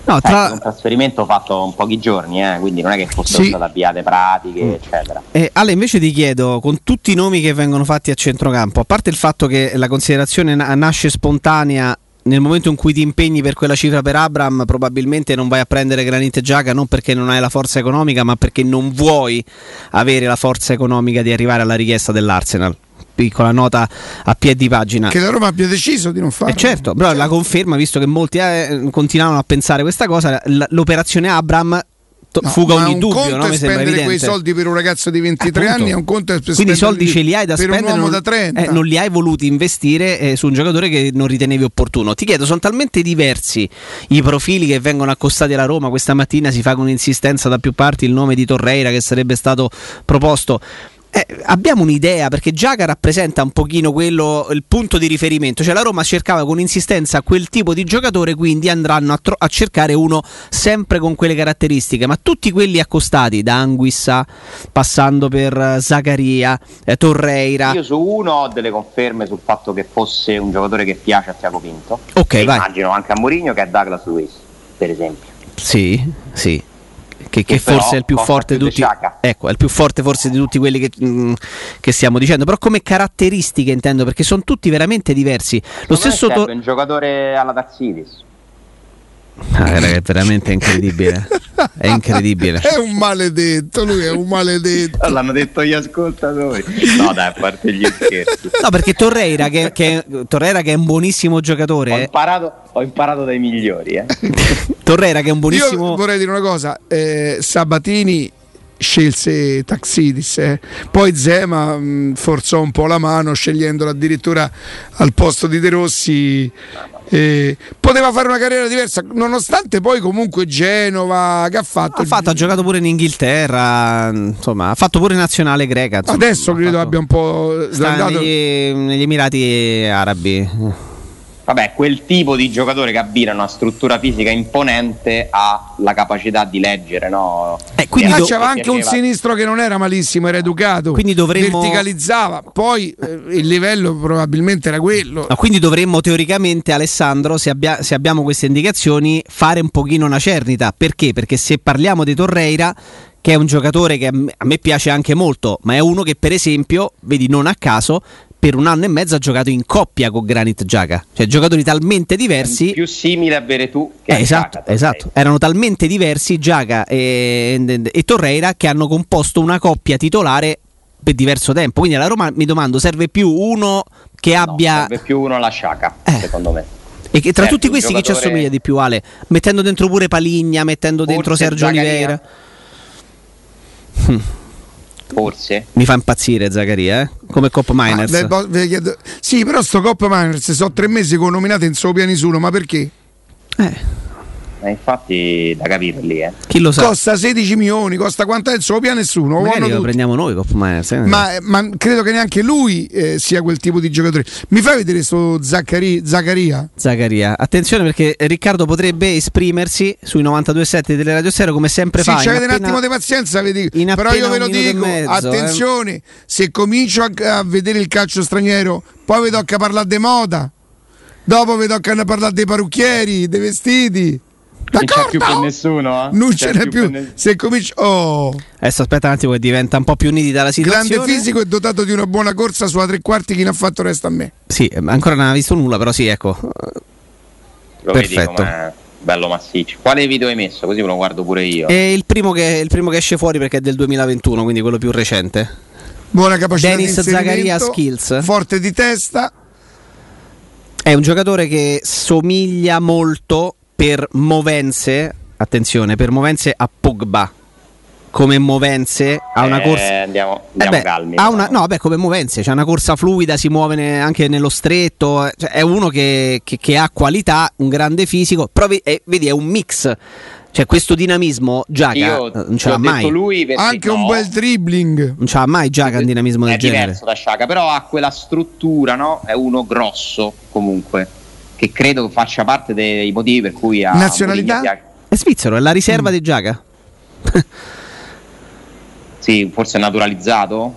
No, tra- è un trasferimento fatto in pochi giorni, eh, quindi non è che fossero Sì. state avviate pratiche, Mm. eccetera. Eh, Ale, invece ti chiedo, con tutti i nomi che vengono fatti a centrocampo, a parte il fatto che la considerazione na- nasce spontanea nel momento in cui ti impegni per quella cifra per Abram, probabilmente non vai a prendere Granit Giaca non perché non hai la forza economica, ma perché non vuoi avere la forza economica di arrivare alla richiesta dell'Arsenal. Piccola nota a piedi pagina. Che la Roma abbia deciso di non farlo. Eh certo, però la conferma, visto che molti eh, continuavano a pensare questa cosa, l'operazione Abram No, fuga ogni un dubbio, conto no? Mi sembra spendere quei evidente. soldi per un ragazzo di 23 Appunto. anni, è un conto è per Quindi i soldi ce li hai da spendere, un uomo non, da 30. eh, non li hai voluti investire eh, su un giocatore che non ritenevi opportuno. Ti chiedo, sono talmente diversi i profili che vengono accostati alla Roma. Questa mattina si fa con insistenza da più parti il nome di Torreira che sarebbe stato proposto. Eh, abbiamo un'idea perché Giaga rappresenta un pochino quello, il punto di riferimento, cioè la Roma cercava con insistenza quel tipo di giocatore, quindi andranno a, tro- a cercare uno sempre con quelle caratteristiche, ma tutti quelli accostati da Anguissa, passando per eh, Zaccaria, eh, Torreira, Io su uno ho delle conferme sul fatto che fosse un giocatore che piace a Tiago Pinto. Ok, E vai. Immagino anche a Mourinho che è Douglas Luiz, per esempio. sì, sì. Che, che forse è il più forte di più di tutti. Ecco, è il più forte forse di tutti quelli che, mm, che stiamo dicendo. Però come caratteristiche intendo, perché sono tutti veramente diversi. Lo Secondo stesso serve Tor- un giocatore alla Taxidis. Ah, è veramente incredibile. È incredibile. È un maledetto, lui è un maledetto. L'hanno detto gli ascoltatori. No, dai, a parte gli scherzi. No, perché Torreira, che, che- Torreira che è un buonissimo Ho giocatore, eh. imparato, ho imparato dai migliori, eh. Torreira che è un Io buonissimo... vorrei dire una cosa, eh, Sabatini scelse Taxidis, eh. poi Zema mh, forzò un po' la mano scegliendolo addirittura al posto di De Rossi. eh, poteva fare una carriera diversa, nonostante poi comunque Genova che ha fatto. Ha fatto, ha giocato pure in Inghilterra, insomma, ha fatto pure nazionale greca. insomma, Adesso credo fatto- abbia un po' slandato. negli, negli Emirati Arabi. Vabbè, quel tipo di giocatore che abbina una struttura fisica imponente ha la capacità di leggere, no? Eh, quindi Ah, do- c'era anche un sinistro che non era malissimo, era educato. Quindi dovremmo- Verticalizzava, poi eh, il livello probabilmente era quello. No, quindi dovremmo teoricamente, Alessandro, se, abbia- se abbiamo queste indicazioni, fare un pochino una cernita. Perché? Perché se parliamo di Torreira, che è un giocatore che a me piace anche molto, ma è uno che per esempio, vedi non a caso, per un anno e mezzo ha giocato in coppia con Granit Giaca. Cioè giocatori talmente diversi... più simile a Veretù che Eh, a esatto, Xhaka, esatto. Erano talmente diversi Giaca e, e Torreira che hanno composto una coppia titolare per diverso tempo. Quindi alla Roma mi domando, serve più uno che No, abbia... serve più uno alla Sciaca, Eh. secondo me. E che tra Serve tutti questi chi ci giocatore- assomiglia di più, Ale? Mettendo dentro pure Paligna, mettendo dentro Forse Sergio Zaccaria. Oliveira. Forse. Mi fa impazzire Zaccaria, eh? Come Cop Ah, Miners. bo- chiedo- Sì, però sto Coppa Miners sono tre mesi che ho nominato in solo piani uno, ma perché? Eh, Eh, infatti da capire lì, eh. chi lo sa? Costa 16 milioni, costa quanto è il solo piano nessuno. lo Magari lo tutti. prendiamo noi Cop Miners. eh? Ma, ma credo che neanche lui eh, sia quel tipo di giocatore. Mi fai vedere sto Zaccari- Zaccaria? Zaccaria. Attenzione perché Riccardo potrebbe esprimersi sui 92.7 delle Radio Stereo come sempre Sì, fa. ci in avete un attimo di pazienza, vi dico. però io ve lo dico, mezzo, eh. attenzione, se comincio a, a vedere il calcio straniero, poi vi tocca parlare di moda, dopo vi tocca parlare dei parrucchieri, dei vestiti. Non c'è più per nessuno, eh? Non ce n'è più. ne- Se comincio... Oh, Adesso aspetta un attimo che diventa un po' più nitida la situazione. grande fisico e dotato di una buona corsa sulla tre quarti, chi ne ha fatto resta a me. Sì, ancora non ha visto nulla, però sì, ecco. Lo Perfetto. vedi com'è bello massiccio. Quale video hai messo? Così me lo guardo pure io. È il primo, che, il primo che esce fuori perché è del 2021, quindi quello più recente. Buona capacità Dennis di inserimento, Zaccaria skills. forte di testa. È un giocatore che somiglia molto per movenze, attenzione, per movenze a Pogba. Come movenze ha una Eh, corsa Andiamo, Eh andiamo beh, calmi. ha una, no, beh, come movenze, c'è una corsa fluida, si muove ne- anche nello stretto. eh, cioè, è uno che, che- che ha qualità, un grande fisico. Però eh, vedi, è un mix. Cioè, questo dinamismo Giaca Io eh, non ce l'ha mai. lui perché Anche no, un bel dribbling. Non ce l'ha mai Giaca un dinamismo del è genere. diverso da Sciaca, però ha quella struttura, no? È uno grosso comunque, che credo faccia parte dei motivi per cui ha Nazionalità? È svizzero, è la riserva Mm. di Giaca. Sì, forse naturalizzato.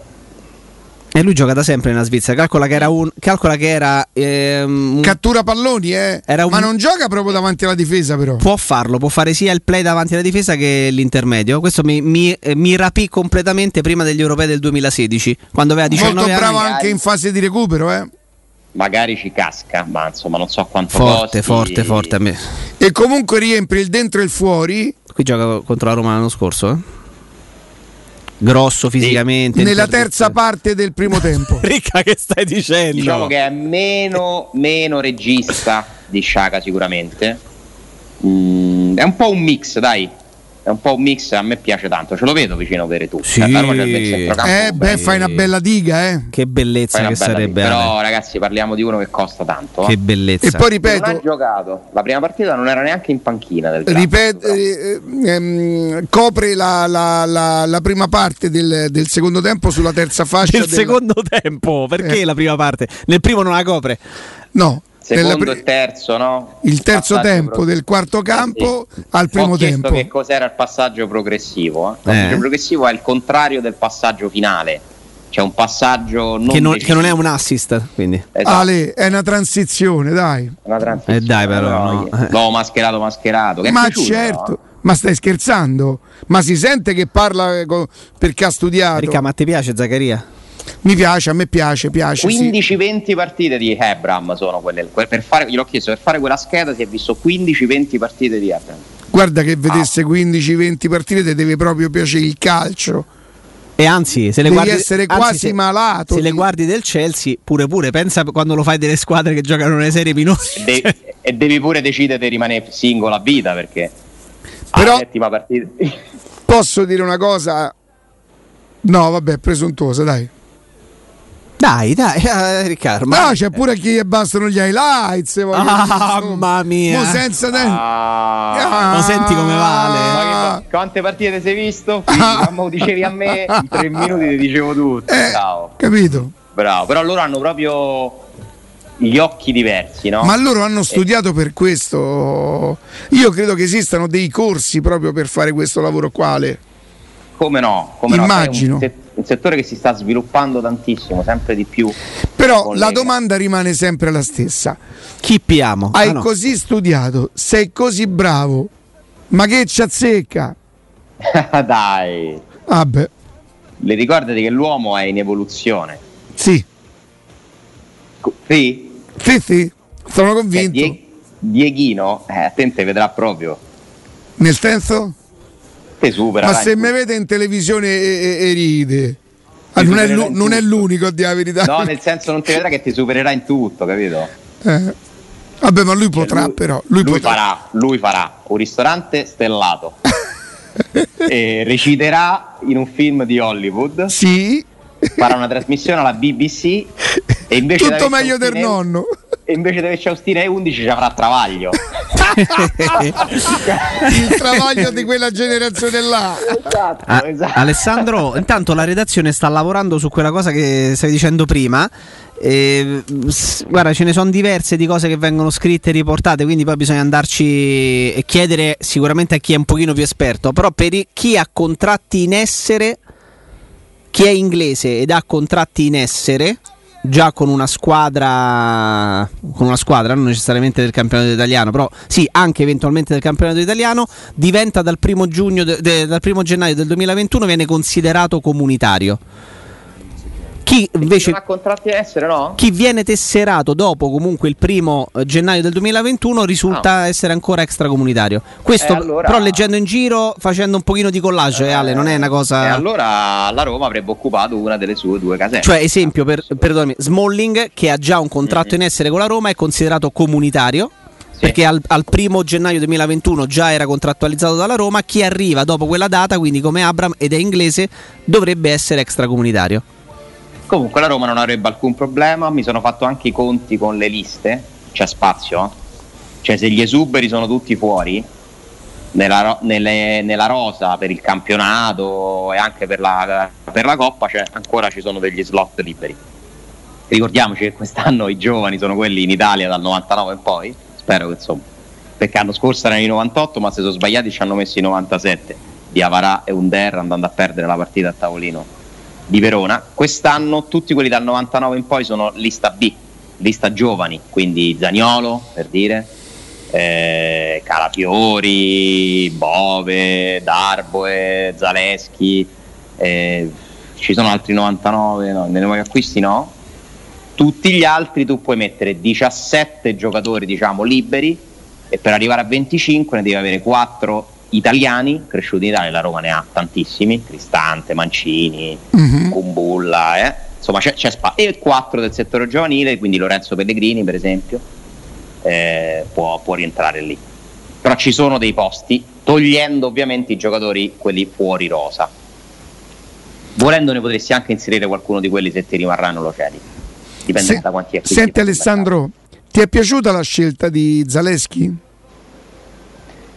E lui gioca da sempre nella Svizzera. Calcola che era un. Calcola che era. ehm, Cattura palloni, eh. Era un- Ma non gioca proprio davanti alla difesa, però. può farlo, può fare sia il play davanti alla difesa che l'intermedio. Questo mi, mi, eh, mi rapì completamente prima degli europei del 2016, quando aveva 19 Molto anni. bravo anche in fase di recupero, eh. Magari ci casca, ma insomma non so quanto Forte, costi. forte, forte a me. E comunque riempie il dentro e il fuori Qui gioca contro la Roma l'anno scorso, eh? Grosso fisicamente. nella inter- terza parte del primo tempo. Ricca, che stai dicendo? Diciamo che è meno, meno regista di Sciaga sicuramente. Mm, è un po' un mix, dai. È un po' un mix, a me piace tanto. Ce lo vedo vicino per tu. Sì. Cioè, la Roma c'è il bel centrocampo Eh, beh, fai una bella diga, eh. Che bellezza che bella sarebbe. lì. Però ragazzi parliamo di uno che costa tanto. Che eh. bellezza. E poi Non ha ripeto, giocato. La prima partita non era neanche in panchina del Granit, ripet- però. eh, ehm, copre la, la- la- la prima parte del, del secondo tempo sulla terza fascia. Nel del- secondo tempo, perché Eh. la prima parte? Nel primo non la copre. No, Secondo pri- e terzo, no? il terzo Passaggio tempo pro- del quarto campo Sì. al primo Ho tempo. che cos'era il passaggio progressivo. eh. Il passaggio Eh. progressivo è il contrario del passaggio finale. C'è un passaggio non che, non, che non è un assist, quindi. Esatto. Ale, è una transizione, dai. Una transizione. Eh, dai, però, no. No, mascherato, mascherato. Che Ma piaciuto, certo, no? ma stai scherzando? Ma si sente che parla eh, perché ha studiato. Ricca, ma ti piace Zaccaria? Mi piace, a me piace, piace. sì. 15-20 partite di Hebram sono quelle. que- Per fare, gliel'ho chiesto, per fare quella scheda si è visto 15-20 partite di Hebram. Guarda che vedesse Ah. 15-20 partite, ti deve proprio piacere il calcio. E anzi, se le Devi guardi, essere anzi, quasi se- malato Se le di- guardi del Chelsea, pure pure, pensa quando lo fai delle squadre che giocano nelle serie minori. E, de- e devi pure decidere di rimanere singolo a vita perché Però- alla settima partita. Posso dire una cosa? No, vabbè, presuntuosa, dai. Dai, dai, eh, Riccardo. No, c'è pure chi bastano gli highlights. Ah, mamma mia. Mo senza te- Ah. Ma senti come vale? Ma che- quante partite sei visto? Quindi, quando dicevi a me in tre minuti ti dicevo tutto. Eh, Bravo, capito? bravo. Però loro hanno proprio gli occhi diversi, no? Ma loro hanno studiato per questo. Io credo che esistano dei corsi proprio per fare questo lavoro quale. Come no? Come no? Immagino. Un, se- un settore che si sta sviluppando tantissimo, sempre di più. Però la domanda rimane sempre la stessa. Chi piamo? Hai Ah, no. così studiato, sei così bravo, ma che ci azzecca? Dai, Vabbè, le ricordati che l'uomo è in evoluzione. sì, Sì? sì, sì, sono Cioè, convinto. Die- Dieghino, eh, attente, vedrà proprio. Nel senso? Te supera. Ma dai. se mi vede in televisione e, e- e ride. Ah, non, è l'u- non è l'unico a dire la verità. No, nel senso non ti vedrà che ti supererà in tutto, capito? Eh. Vabbè, ma lui potrà, Cioè, lui, però. Lui, lui potrà. farà, lui farà un ristorante stellato. e reciterà in un film di Hollywood. Sì, Farà una trasmissione alla BBC. E invece tutto meglio del e- nonno. E invece di averci Austin e 11 ci avrà Travaglio. Il travaglio di quella generazione là. esatto, Ah, esatto. Alessandro, intanto la redazione sta lavorando su quella cosa che stavi dicendo prima. S- guarda, ce ne sono diverse di cose che vengono scritte e riportate, quindi poi bisogna andarci e chiedere sicuramente a chi è un pochino più esperto. Però per chi ha contratti in essere, chi è inglese ed ha contratti in essere, già con una squadra, con una squadra, non necessariamente del campionato italiano, però sì, anche eventualmente del campionato italiano, diventa dal primo, giugno de- de- dal primo gennaio del 2021 viene considerato comunitario. Chi invece non ha contratti in essere, no? chi viene tesserato dopo comunque il primo eh, gennaio del 2021 risulta essere ancora extracomunitario. Questo Eh, allora- però leggendo in giro, facendo un pochino di collage, eh, Ale, non è una cosa E allora la Roma avrebbe occupato una delle sue due casette. Cioè, esempio, per, perdonami, Smalling, che ha già un contratto in essere con la Roma, è considerato comunitario. Perché al, al primo gennaio 2021 già era contrattualizzato dalla Roma. Chi arriva dopo quella data, quindi come Abram ed è inglese, dovrebbe essere extracomunitario. Comunque la Roma non avrebbe alcun problema, mi sono fatto anche i conti con le liste, c'è spazio, cioè se gli esuberi sono tutti fuori, nella, nelle- nella rosa per il campionato e anche per la, per la Coppa c'è, ancora ci sono degli slot liberi. Ricordiamoci che quest'anno i giovani sono quelli in Italia dal 99 in poi, spero che insomma, perché l'anno scorso erano i 98 ma se sono sbagliati ci hanno messo i 97 di Avarà e Under andando a perdere la partita a tavolino di Verona. Quest'anno tutti quelli dal 99 in poi sono lista B, lista giovani, quindi Zaniolo per dire, eh, Calafiori, Bove, Darboe, Zaleschi, eh, ci sono altri 99, no, nei nuovi acquisti no. Tutti gli altri tu puoi mettere 17 giocatori diciamo liberi e per arrivare a 25 ne devi avere 4 italiani cresciuti in Italia, la Roma ne ha tantissimi, Cristante, Mancini, Mhm. Kumbulla, eh. insomma c'è, c'è spazio. E 4 del settore giovanile, quindi Lorenzo Pellegrini per esempio, eh, può, può rientrare lì. Però ci sono dei posti, togliendo ovviamente i giocatori, quelli fuori rosa. Volendo ne potresti anche inserire qualcuno di quelli se ti rimarranno lo cedi. Dipende Se- da quanti acquisti Senti Alessandro, ti è piaciuta la scelta di Zaleschi?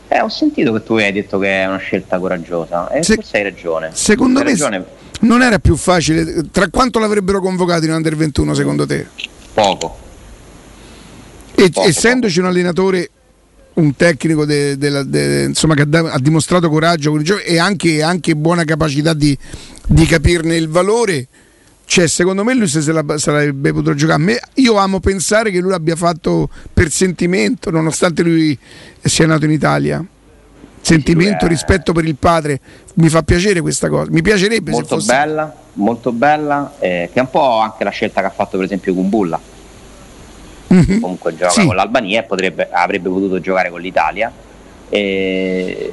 Eh, ho sentito che tu hai detto che è una scelta coraggiosa e Se- forse hai ragione. Secondo Hai me ragione, non era più facile. Tra quanto l'avrebbero convocato in Under 21 secondo te? poco. E, Poco, essendoci un allenatore, un tecnico de- della- de- insomma, che ha, dimostrato coraggio e anche, anche buona capacità di, di capirne il valore, cioè, secondo me lui se se la sarebbe potuto giocare. Me- io amo pensare che lui l'abbia fatto per sentimento, nonostante lui sia nato in Italia. Sentimento, è- rispetto per il padre, mi fa piacere questa cosa. Mi piacerebbe molto fosse bella, molto bella, eh, che è un po' anche la scelta che ha fatto per esempio Kumbulla. Mhm. Comunque gioca Sì. con l'Albania e potrebbe- avrebbe potuto giocare con l'Italia. E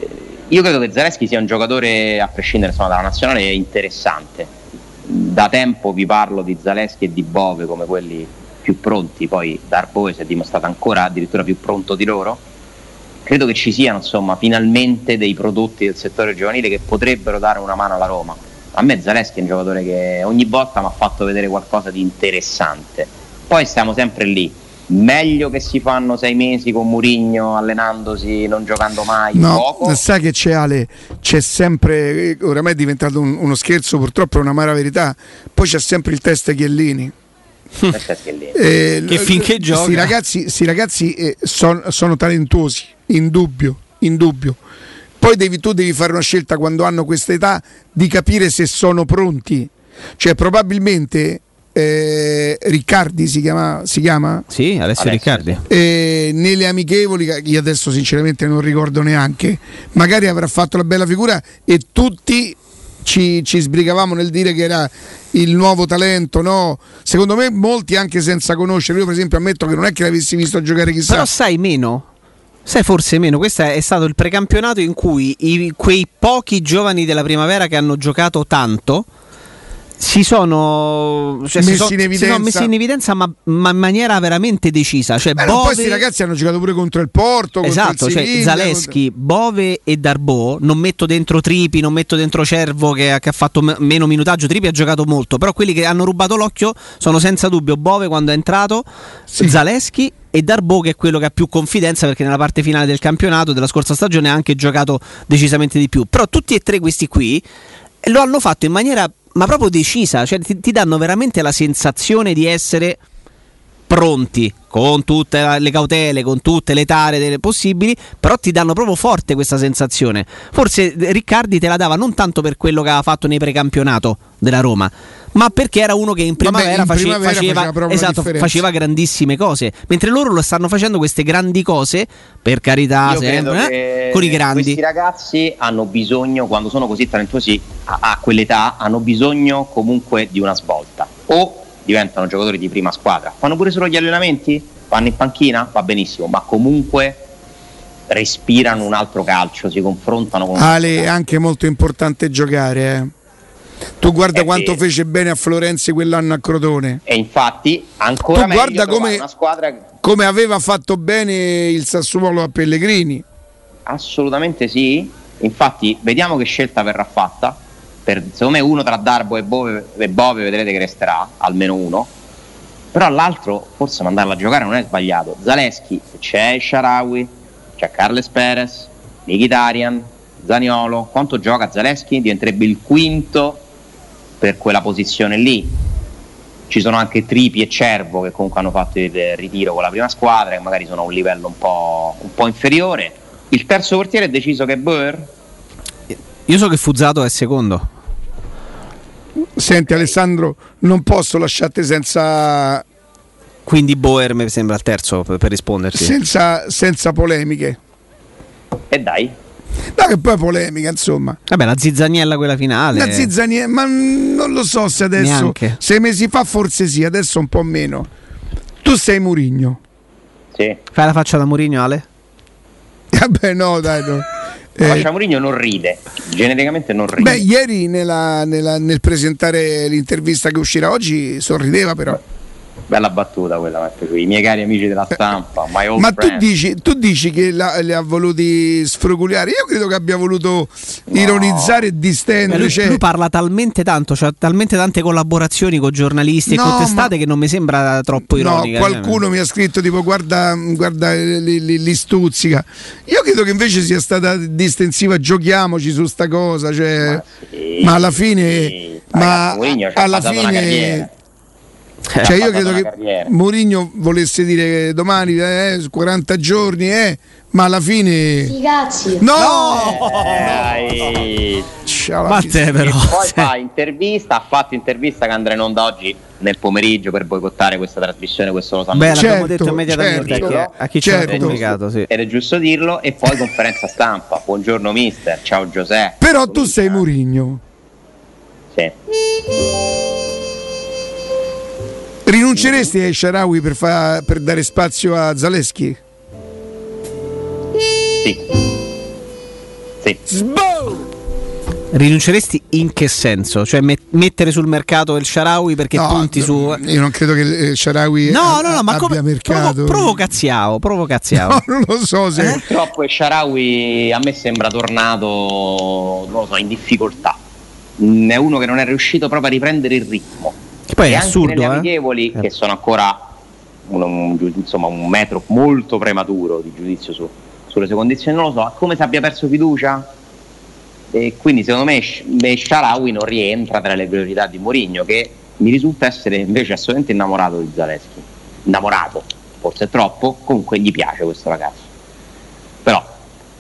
io credo che Zaleschi sia un giocatore, a prescindere insomma, dalla nazionale, interessante. Da tempo vi parlo di Zaleschi e di Bove come quelli più pronti, poi Darboe si è dimostrato ancora addirittura più pronto di loro. Credo che ci siano insomma, finalmente dei prodotti del settore giovanile che potrebbero dare una mano alla Roma. A me Zaleschi è un giocatore che ogni volta mi ha fatto vedere qualcosa di interessante. Poi stiamo sempre lì. Meglio che si fanno sei mesi con Murigno allenandosi, non giocando mai No, poco. sai che c'è Ale, c'è sempre, eh, oramai è diventato un- uno scherzo, purtroppo è una mara verità, poi c'è sempre il test Chiellini. Eh, Che finché sti gioca. ragazzi, sti ragazzi eh, son- sono talentuosi, indubbio, indubbio. Poi devi, tu devi fare una scelta quando hanno questa età di capire se sono pronti. Cioè probabilmente eh, Riccardi si chiama, si chiama? Sì, Alessio Alessio, Riccardi. E nelle amichevoli, che io adesso sinceramente non ricordo neanche, magari avrà fatto la bella figura e tutti ci, ci sbrigavamo nel dire che era il nuovo talento, no? Secondo me molti anche senza conoscere, io per esempio ammetto che non è che l'avessi visto giocare chissà. Però sai meno. Sai forse meno, questo è stato il precampionato in cui i- quei pochi giovani della primavera che hanno giocato tanto si sono, cioè si Messi sono- in si evidenza. sono messi in evidenza ma, ma in maniera veramente decisa. Cioè, Beh, no, poi Bove- questi ragazzi hanno giocato pure contro il Porto, contro Esatto, il cioè Siviglia, Zaleschi, Bove e Darbo, non metto dentro Tripi, non metto dentro Cervo che, che ha fatto me- meno minutaggio, Tripi ha giocato molto, però quelli che hanno rubato l'occhio sono senza dubbio Bove quando è entrato, Sì. Zaleschi e Darbo che è quello che ha più confidenza perché nella parte finale del campionato della scorsa stagione ha anche giocato decisamente di più. Però tutti e tre questi qui lo hanno fatto in maniera ma proprio decisa, cioè ti, ti danno veramente la sensazione di essere pronti con tutte le cautele, con tutte le tare possibili, però ti danno proprio forte questa sensazione. Forse eh, Riccardi te la dava non tanto per quello che aveva fatto nei precampionato della Roma, ma perché era uno che in primavera, in face- primavera faceva, faceva esatto, faceva grandissime cose, mentre loro lo stanno facendo queste grandi cose, per carità, sempre, eh, con i grandi. Questi ragazzi hanno bisogno, quando sono così talentuosi a, a quell'età, hanno bisogno comunque di una svolta. O diventano giocatori di prima squadra, fanno pure solo gli allenamenti, vanno in panchina, va benissimo, ma comunque respirano un altro calcio, si confrontano con Ale è anche molto importante giocare. eh. Tu guarda Eh, quanto sì. fece bene a Florenzi quell'anno a Crotone. E infatti ancora Tu guarda come- una squadra Come aveva fatto bene il Sassuolo a Pellegrini. Assolutamente sì. Infatti, vediamo che scelta verrà fatta. Per, secondo me, uno tra Darbo e Bove, e Bove vedrete che resterà, almeno uno. Però l'altro, forse mandarlo a giocare non è sbagliato. Zaleschi, c'è Sharawi, c'è Carles Perez, Mkhitaryan, Zaniolo. Quanto gioca Zaleschi? Diventerebbe il quinto per quella posizione lì. Ci sono anche Tripi e Cervo che comunque hanno fatto il ritiro con la prima squadra, che magari sono a un livello un po', un po' inferiore. Il terzo portiere è deciso che è Bauer. Io so che Fuzzato è secondo. Senti Alessandro, non posso lasciarti senza, Quindi Boer mi sembra il terzo per, per risponderti. senza, senza polemiche. E dai, No, che poi è polemica, insomma. Vabbè, la zizzaniella quella finale. La zizzania, ma non lo so se adesso, Neanche. sei mesi fa forse sì, adesso un po' meno. Tu sei Murigno. sì. Fai la faccia da Mourinho, Ale? Vabbè, no, dai, no. Eh, Faccia Mourinho non ride, genericamente non ride. beh, ieri nella- nella- nel presentare l'intervista che uscirà oggi sorrideva però. Bella battuta quella, i miei cari amici della stampa, my old Ma tu dici, tu dici che la- li ha voluti sfroguliare? Io credo che abbia voluto ironizzare e Beh, distendere. lui, cioè- lui parla talmente tanto, cioè talmente tante collaborazioni con giornalisti No, e con testate ma- che non mi sembra troppo No, ironica. cioè. qualcuno mi ha scritto tipo guarda, guarda li, li- li stuzzica. Io credo che invece sia stata distensiva, giochiamoci su sta cosa, cioè, Ma sì, ma alla fine, sì. ma Ragazzi, alla fine. Cioè io credo che carriera. Mourinho volesse dire che domani eh, 40 giorni, eh, ma alla fine, Cazzi. no, Dai. Ciao, Ma la te E però. poi cioè, fa intervista, ha fatto intervista che andrà in onda oggi nel pomeriggio per boicottare questa trasmissione, questo lo sanno Beh, l'abbiamo Certo, detto immediatamente certo. a chi, a chi ci ha Certo. comunicato. Sì. ed è giusto dirlo, e poi conferenza stampa. Buongiorno mister, ciao Giuseppe. Però tu sei Mourinho. Sì. Rinunceresti ai Sharawi per, fa- per dare spazio a Zaleschi? Sì. Sì. Rinunceresti in che senso? Cioè met- mettere sul mercato il Sharawi perché No, punti su... Io non credo che eh, Sharawi No, a- no, no, ma abbia come... mercato. Provo, provocaziao, provocaziao. No, non lo so se. Purtroppo il Sharawi a me sembra tornato, non lo so, in difficoltà. Mm, È uno che non è riuscito proprio a riprendere il ritmo. Che poi e è assurdo, nelle eh. amichevoli, Eh. che sono ancora un, un- insomma, un metro molto prematuro di giudizio su- sulle sue condizioni, non lo so, come se abbia perso fiducia. E quindi secondo me me Sharawi non rientra tra le priorità di Mourinho, che mi risulta essere invece assolutamente innamorato di Zaleschi. Innamorato, forse troppo, comunque gli piace questo ragazzo. Però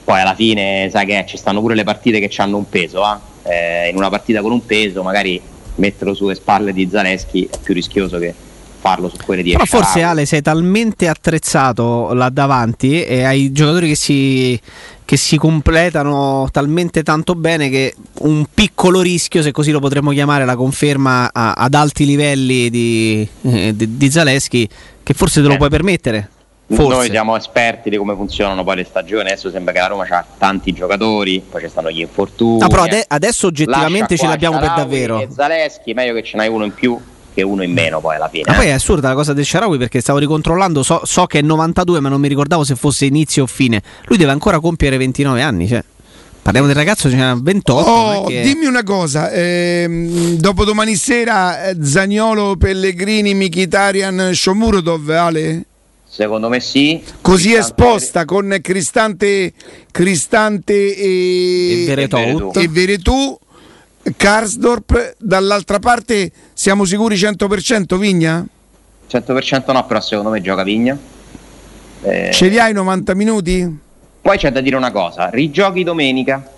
poi alla fine, sai che ci stanno pure le partite che hanno un peso, eh? Eh, in una partita con un peso magari metterlo sulle spalle di Zaleschi è più rischioso che farlo su quelle di Però forse. Ale sei talmente attrezzato là davanti e hai giocatori che si, che si completano talmente tanto bene che un piccolo rischio, se così lo potremmo chiamare, la conferma a- ad alti livelli di, eh, di, di Zaleschi, che forse te lo Eh. puoi permettere. Noi Forse. siamo esperti di come funzionano poi le stagioni, adesso sembra che la Roma ha tanti giocatori, poi ci stanno gli infortuni. No, però ade- adesso oggettivamente ce l'abbiamo per Sharawi davvero. E Zaleschi, meglio che ce n'hai uno in più che uno in meno poi alla fine. Ma poi eh. è assurda la cosa del Sharawi perché stavo ricontrollando, so, so che è 92 ma non mi ricordavo se fosse inizio o fine. Lui deve ancora compiere 29 anni, cioè. Parliamo del ragazzo, ce n'ha 28. non è Oh, che- dimmi una cosa, ehm, dopo domani sera eh, Zagnolo, Pellegrini, Mkhitaryan, Shomurodov, Ale? Secondo me sì. Così Cristante- esposta con Cristante, Cristante e, E Veretout. e Veretù, Karsdorp, dall'altra parte siamo sicuri 100% Vigna? 100% no, però secondo me gioca Vigna. Eh, Ce li hai 90 minuti? Poi c'è da dire una cosa, rigiochi domenica,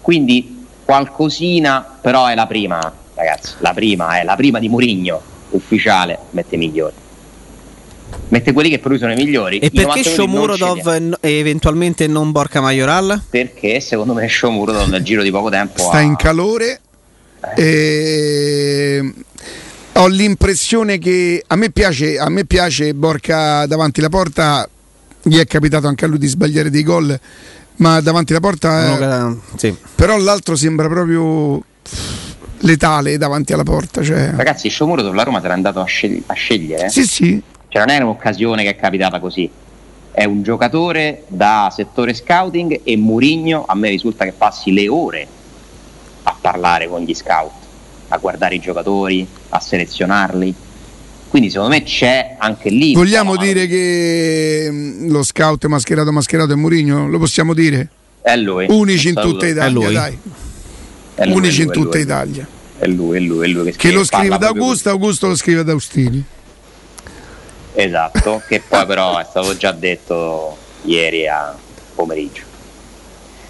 quindi qualcosina, però è la prima, ragazzi, la prima è la prima di Murigno, ufficiale, mette i migliori. Mette quelli che per lui sono i migliori. E I 90 perché Shomurodov e no- eventualmente non Borca Majoral? Perché secondo me Shomurodov nel giro di poco tempo Sta ha- in calore. E... Ho l'impressione che a me piace, a me piace Borca davanti alla porta. Gli è capitato anche a lui di sbagliare dei gol, ma davanti alla porta. eh, Uno che- sì. però l'altro sembra proprio letale davanti alla porta. Cioè. Ragazzi, Shomurodov la Roma l'è andato a, scegli- a scegliere. Sì, sì. Cioè non è un'occasione che è capitata così. È un giocatore da settore scouting e Murigno a me risulta che passi le ore a parlare con gli scout, a guardare i giocatori, a selezionarli. Quindi secondo me c'è anche lì. Vogliamo dire che mm, lo scout mascherato mascherato è Murigno? Lo possiamo dire? è lui. Unici in tutta È Italia, lui. dai. È lui, Unici è in è tutta lui. Italia. È lui, è lui, è lui che, Che lo scrive da Augusto, Augusto lo scrive da Austini. Esatto, che poi però è stato già detto ieri a pomeriggio.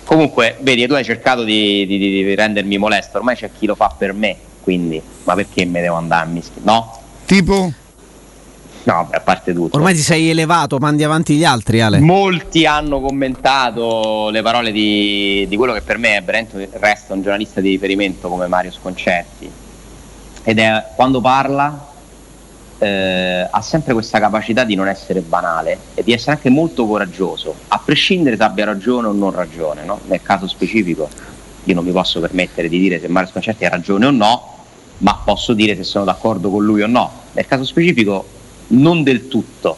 Comunque, vedi, tu hai cercato di, di- di rendermi molesto, ormai c'è chi lo fa per me quindi ma perché me devo andare a mischiare? No? Tipo? No, beh, a parte tutto. Ormai ti sei elevato, mandi avanti gli altri, Ale. Molti hanno commentato le parole di, di quello che per me è veramente resta un giornalista di riferimento come Mario Sconcerti. Ed è quando parla eh, ha sempre questa capacità di non essere banale e di essere anche molto coraggioso, a prescindere se abbia ragione o non ragione. No? Nel caso specifico io non mi posso permettere di dire se Mario Sconcerti ha ragione o no, ma posso dire se sono d'accordo con lui o no. Nel caso specifico non del tutto,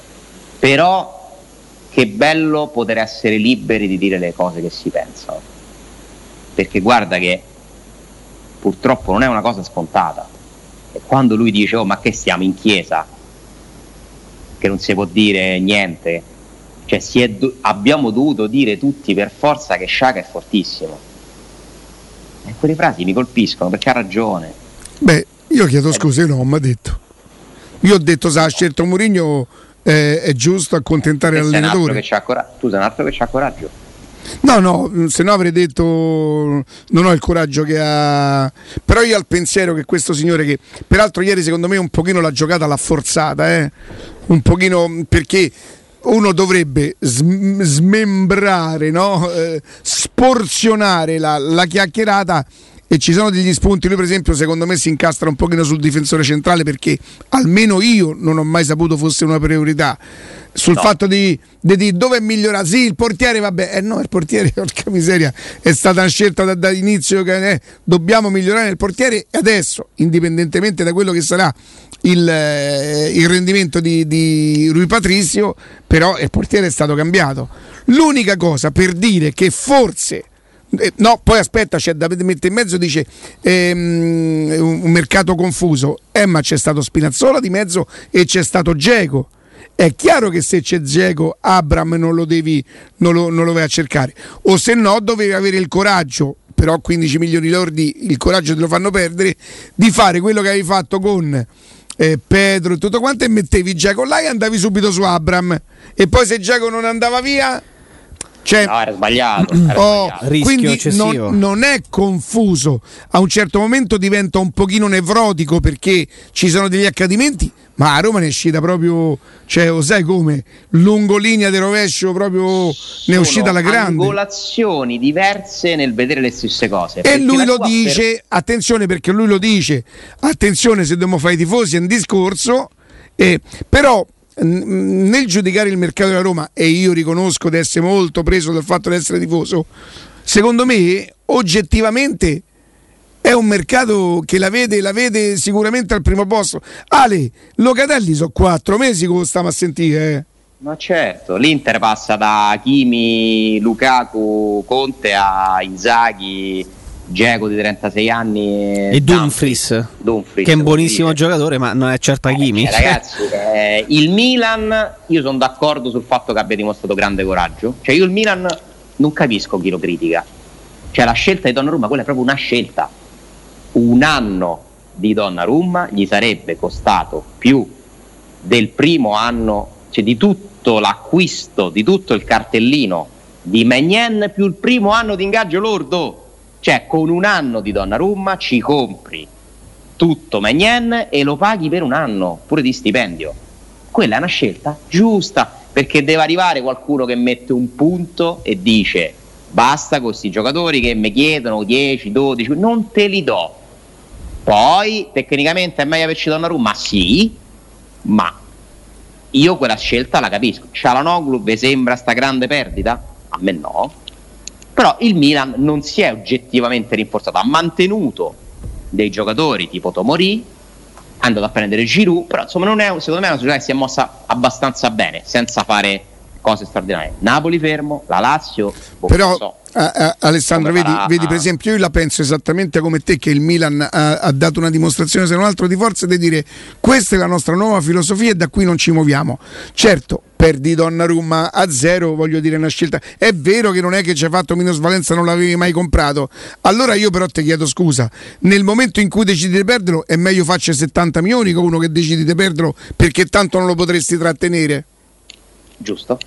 però che bello poter essere liberi di dire le cose che si pensano. Perché guarda che purtroppo non è una cosa scontata. Quando lui dice, oh ma che stiamo in chiesa, che non si può dire niente, cioè si do- abbiamo dovuto dire tutti per forza che Sciaga è fortissimo. E quelle frasi mi colpiscono perché ha ragione. Beh, io chiedo scusa, io non ho mai detto. Io ho detto se ha scelto Mourinho eh, è giusto accontentare l'allenatore. tu sei un altro che ha coraggio. No, no, se no avrei detto non ho il coraggio che ha. Però io il pensiero che questo signore che peraltro ieri secondo me un pochino la giocata l'ha forzata, eh? Un pochino perché uno dovrebbe sm- smembrare, no? Eh, sporzionare la, la chiacchierata e ci sono degli spunti. Lui, per esempio, secondo me si incastra un pochino sul difensore centrale perché almeno io non ho mai saputo fosse una priorità. Sul No. fatto di, di, di dove è migliorato, sì, il portiere, vabbè, eh no, il portiere, porca miseria, è stata una scelta da, dall'inizio che eh, dobbiamo migliorare il portiere e adesso, indipendentemente da quello che sarà il, eh, il rendimento di, di Rui Patrizio, però il portiere è stato cambiato. L'unica cosa per dire che forse eh, no, poi aspetta, c'è da mettere in mezzo, dice ehm, un, un mercato confuso. Eh, ma c'è stato Spinazzola di mezzo e c'è stato Geco. È chiaro che se c'è Geco, Abram non lo devi, non lo, non lo vai a cercare. O se no, dovevi avere il coraggio, però 15 milioni lordi, il coraggio te lo fanno perdere, di fare quello che avevi fatto con eh, Pedro e tutto quanto e mettevi Geco là e andavi subito su Abram. E poi se Geco non andava via... Cioè, No, era sbagliato. Era Oh, sbagliato. Rischio quindi eccessivo. non, non è confuso. A un certo momento diventa un pochino nevrotico perché ci sono degli accadimenti, ma a Roma ne è uscita proprio, cioè, lo sai come? Lungolinea di rovescio, proprio ne è uscita la grande. angolazioni diverse nel vedere le stesse cose. E lui lo dice, attenzione perché lui lo dice, attenzione se dobbiamo fare i tifosi è un discorso, eh, però nel giudicare il mercato della Roma, e io riconosco di essere molto preso dal fatto di essere tifoso, secondo me oggettivamente è un mercato che la vede, la vede sicuramente al primo posto. Ale, Locatelli sono quattro mesi che lo stiamo a sentire. eh. Ma certo, l'Inter passa da Kimi, Lukaku, Conte a Inzaghi, Geco di 36 anni E Dumfries, Dumfries, che è un buonissimo sì. giocatore, ma non è certo Hakimi. Eh, ragazzi, eh, il Milan, io sono d'accordo sul fatto che abbia dimostrato grande coraggio. Cioè, io il Milan non capisco chi lo critica. Cioè, la scelta di Donnarumma, quella è proprio una scelta. Un anno di Donnarumma gli sarebbe costato più del primo anno, cioè di tutto l'acquisto, di tutto il cartellino di Magnan più il primo anno di ingaggio lordo. Cioè, con un anno di Donnarumma ci compri tutto Magnan e lo paghi per un anno, pure di stipendio. Quella è una scelta giusta, perché deve arrivare qualcuno che mette un punto e dice basta con questi giocatori che mi chiedono 10, 12, non te li do. Poi tecnicamente è meglio averci Donnarumma? Sì, ma io quella scelta la capisco. Cialanoglu vi sembra sta grande perdita? A me no. Però il Milan non si è oggettivamente rinforzato, ha mantenuto dei giocatori tipo Tomori, è andato a prendere Giroud, però insomma non è, secondo me è una società che si è mossa abbastanza bene, senza fare cose straordinarie. Napoli fermo, la Lazio, boh, Però so. a- a- Alessandro, vedi, farà- vedi, per esempio, io la penso esattamente come te che il Milan ha, ha dato una dimostrazione, se non altro, di forza di dire questa è la nostra nuova filosofia e da qui non ci muoviamo. Certo, perdi Donnarumma a zero, voglio dire una scelta. È vero che non è che ci hai fatto minusvalenza, non l'avevi mai comprato. Allora io però ti chiedo scusa, nel momento in cui decidi di perderlo è meglio farci 70 milioni con uno che decidi di perderlo perché tanto non lo potresti trattenere. Giusto,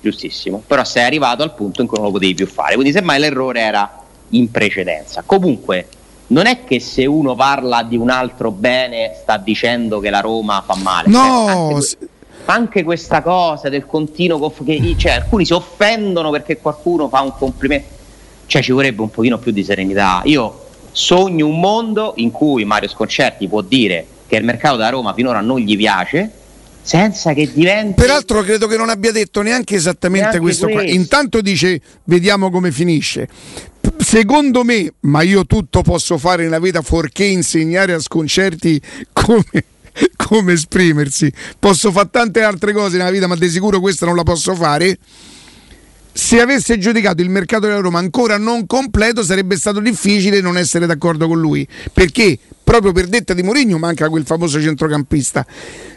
giustissimo, però sei arrivato al punto in cui non lo potevi più fare, quindi semmai l'errore era in precedenza. Comunque, non è che se uno parla di un altro bene sta dicendo che la Roma fa male. No, anche, s- anche questa cosa del continuo conf- che cioè, alcuni si offendono perché qualcuno fa un complimento. Cioè ci vorrebbe un pochino più di serenità. Io sogno un mondo in cui Mario Sconcerti può dire che il mercato da Roma finora non gli piace senza che diventi Peraltro credo che non abbia detto neanche esattamente Neanche questo qua. questo. Intanto dice vediamo come finisce. Secondo me, ma io tutto posso fare nella vita fuorché insegnare a sconcerti come, come esprimersi. Posso fare tante altre cose nella vita, ma di sicuro questa non la posso fare. Se avesse giudicato il mercato della Roma ancora non completo, sarebbe stato difficile non essere d'accordo con lui. Perché proprio per detta di Mourinho manca quel famoso centrocampista.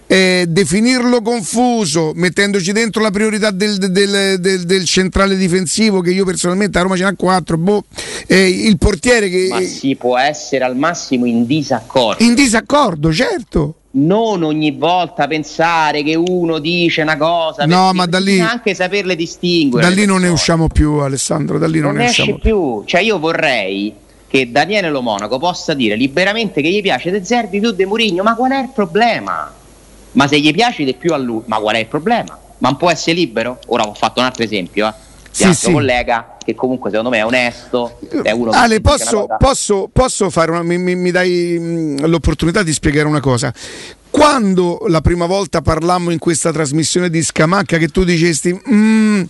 Eh, definirlo confuso, mettendoci dentro la priorità del, del- del- del centrale difensivo, che io personalmente a Roma ce n'ha 4, boh, eh, il portiere che ma si può essere al massimo in disaccordo. in disaccordo, certo. non ogni volta pensare che uno dice una cosa No, ma da lì- anche saperle distinguere Da lì non ne usciamo più, Alessandro. Da lì non, non ne esce usciamo più cioè io vorrei che Daniele Lo Monaco possa dire liberamente che gli piace De Zerbi più De Murigno ma qual è il problema? Ma se gli piace di più a lui ma qual è il problema? ma non può essere libero? ora ho fatto un altro esempio eh, Sì, altro sì. collega che comunque secondo me è onesto è uno Ale, posso, posso, posso fare una, mi, mi- dai mh, l'opportunità di spiegare una cosa? Quando la prima volta parlammo in questa trasmissione di Scamacca che tu dicesti "Mm,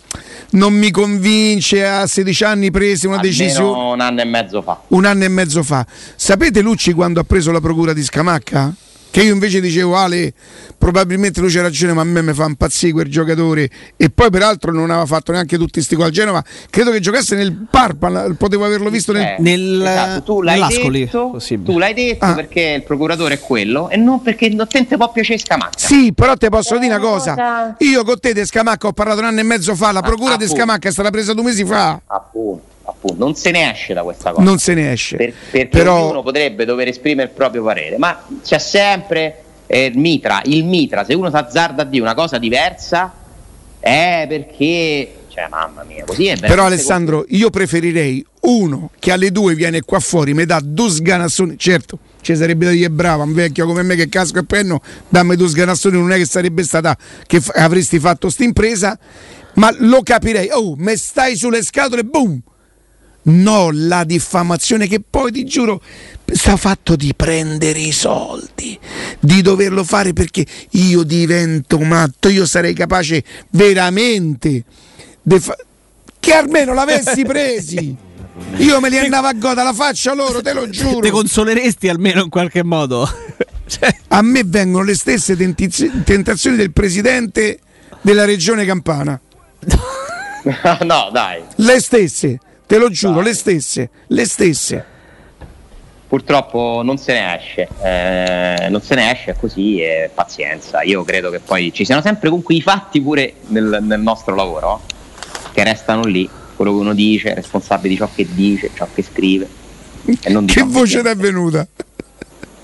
non mi convince, a 16 anni presi una almeno decisione un anno e mezzo fa un anno e mezzo fa. Sapete Lucci quando ha preso la procura di Scamacca? Che io invece dicevo Ale, probabilmente lui c'ha ragione, ma a me mi fa impazzire quel giocatore. E poi peraltro non aveva fatto neanche tutti sti gol al Genova. Credo che giocasse nel Parpa, potevo averlo visto nel, Eh, Nel- esatto, tu l'hai nell'Ascoli, detto, tu l'hai detto Ah. perché il procuratore è quello e non perché non te ne può piacere Scamacca. Sì, però te posso dire una cosa. Cosa? Io con te di Scamacca ho parlato un anno e mezzo fa, la procura di appunto. Scamacca è stata presa due mesi fa. Appunto, appunto, non se ne esce da questa cosa. Non se ne esce. Per- perché però ognuno potrebbe dover esprimere il proprio parere, ma c'è sempre eh, il mitra, il mitra, se uno si azzarda a dire una cosa diversa è perché cioè mamma mia, così è Però Alessandro, io preferirei uno che alle due viene qua fuori, mi dà due sganassoni. Certo, ci sarebbe da dire brava, un vecchio come me che casco e penno, dammi due sganassoni, non è che sarebbe stata che fa- avresti fatto sta impresa, ma lo capirei. Oh, me stai sulle scatole, boom! No, la diffamazione che poi ti giuro sta fatto di prendere i soldi, di doverlo fare perché io divento matto, io sarei capace veramente de fa- che almeno l'avessi presi. Io me li andavo a goda la faccia loro, te lo Te giuro. consoleresti almeno in qualche modo. Cioè, A me vengono le stesse tentiz- tentazioni del presidente della regione Campana. no, dai. Le stesse, te lo giuro, le stesse, le stesse. Purtroppo non se ne esce, eh, non se ne esce così e pazienza. Io credo che poi ci siano sempre comunque i fatti pure nel, nel nostro lavoro che restano lì, quello che uno dice, responsabile di ciò che dice, ciò che scrive. Che voce ti è venuta?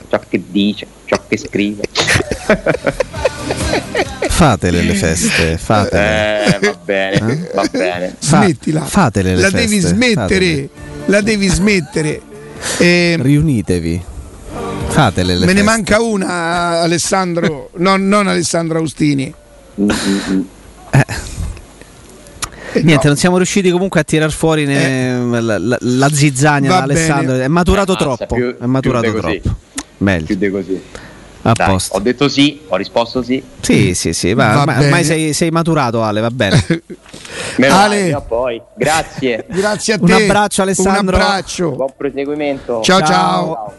Ciò che dice, ciò che scrive. Fatele le feste, fatele. Eh, va bene, va bene. Fa- Smettila. fatele le La feste, devi smettere. fatele. La devi smettere. Eh, Riunitevi. Fatele le me ne feste. manca una, Alessandro. No, non Alessandro Austini. Mm. Eh, niente, no. non siamo riusciti comunque a tirar fuori ne- la, la- la zizzania da Alessandro. È maturato Ammazza, troppo. più- è maturato troppo. Meglio. Chiude così. A Dai, posto. ho detto sì, ho risposto sì. Sì, sì, sì. va- Va ormai sei, sei maturato, Ale, va bene. Ale. male, a poi. Grazie. Grazie a Un te. abbraccio, Alessandro. Un abbraccio. Buon proseguimento. Ciao. Ciao. Ciao.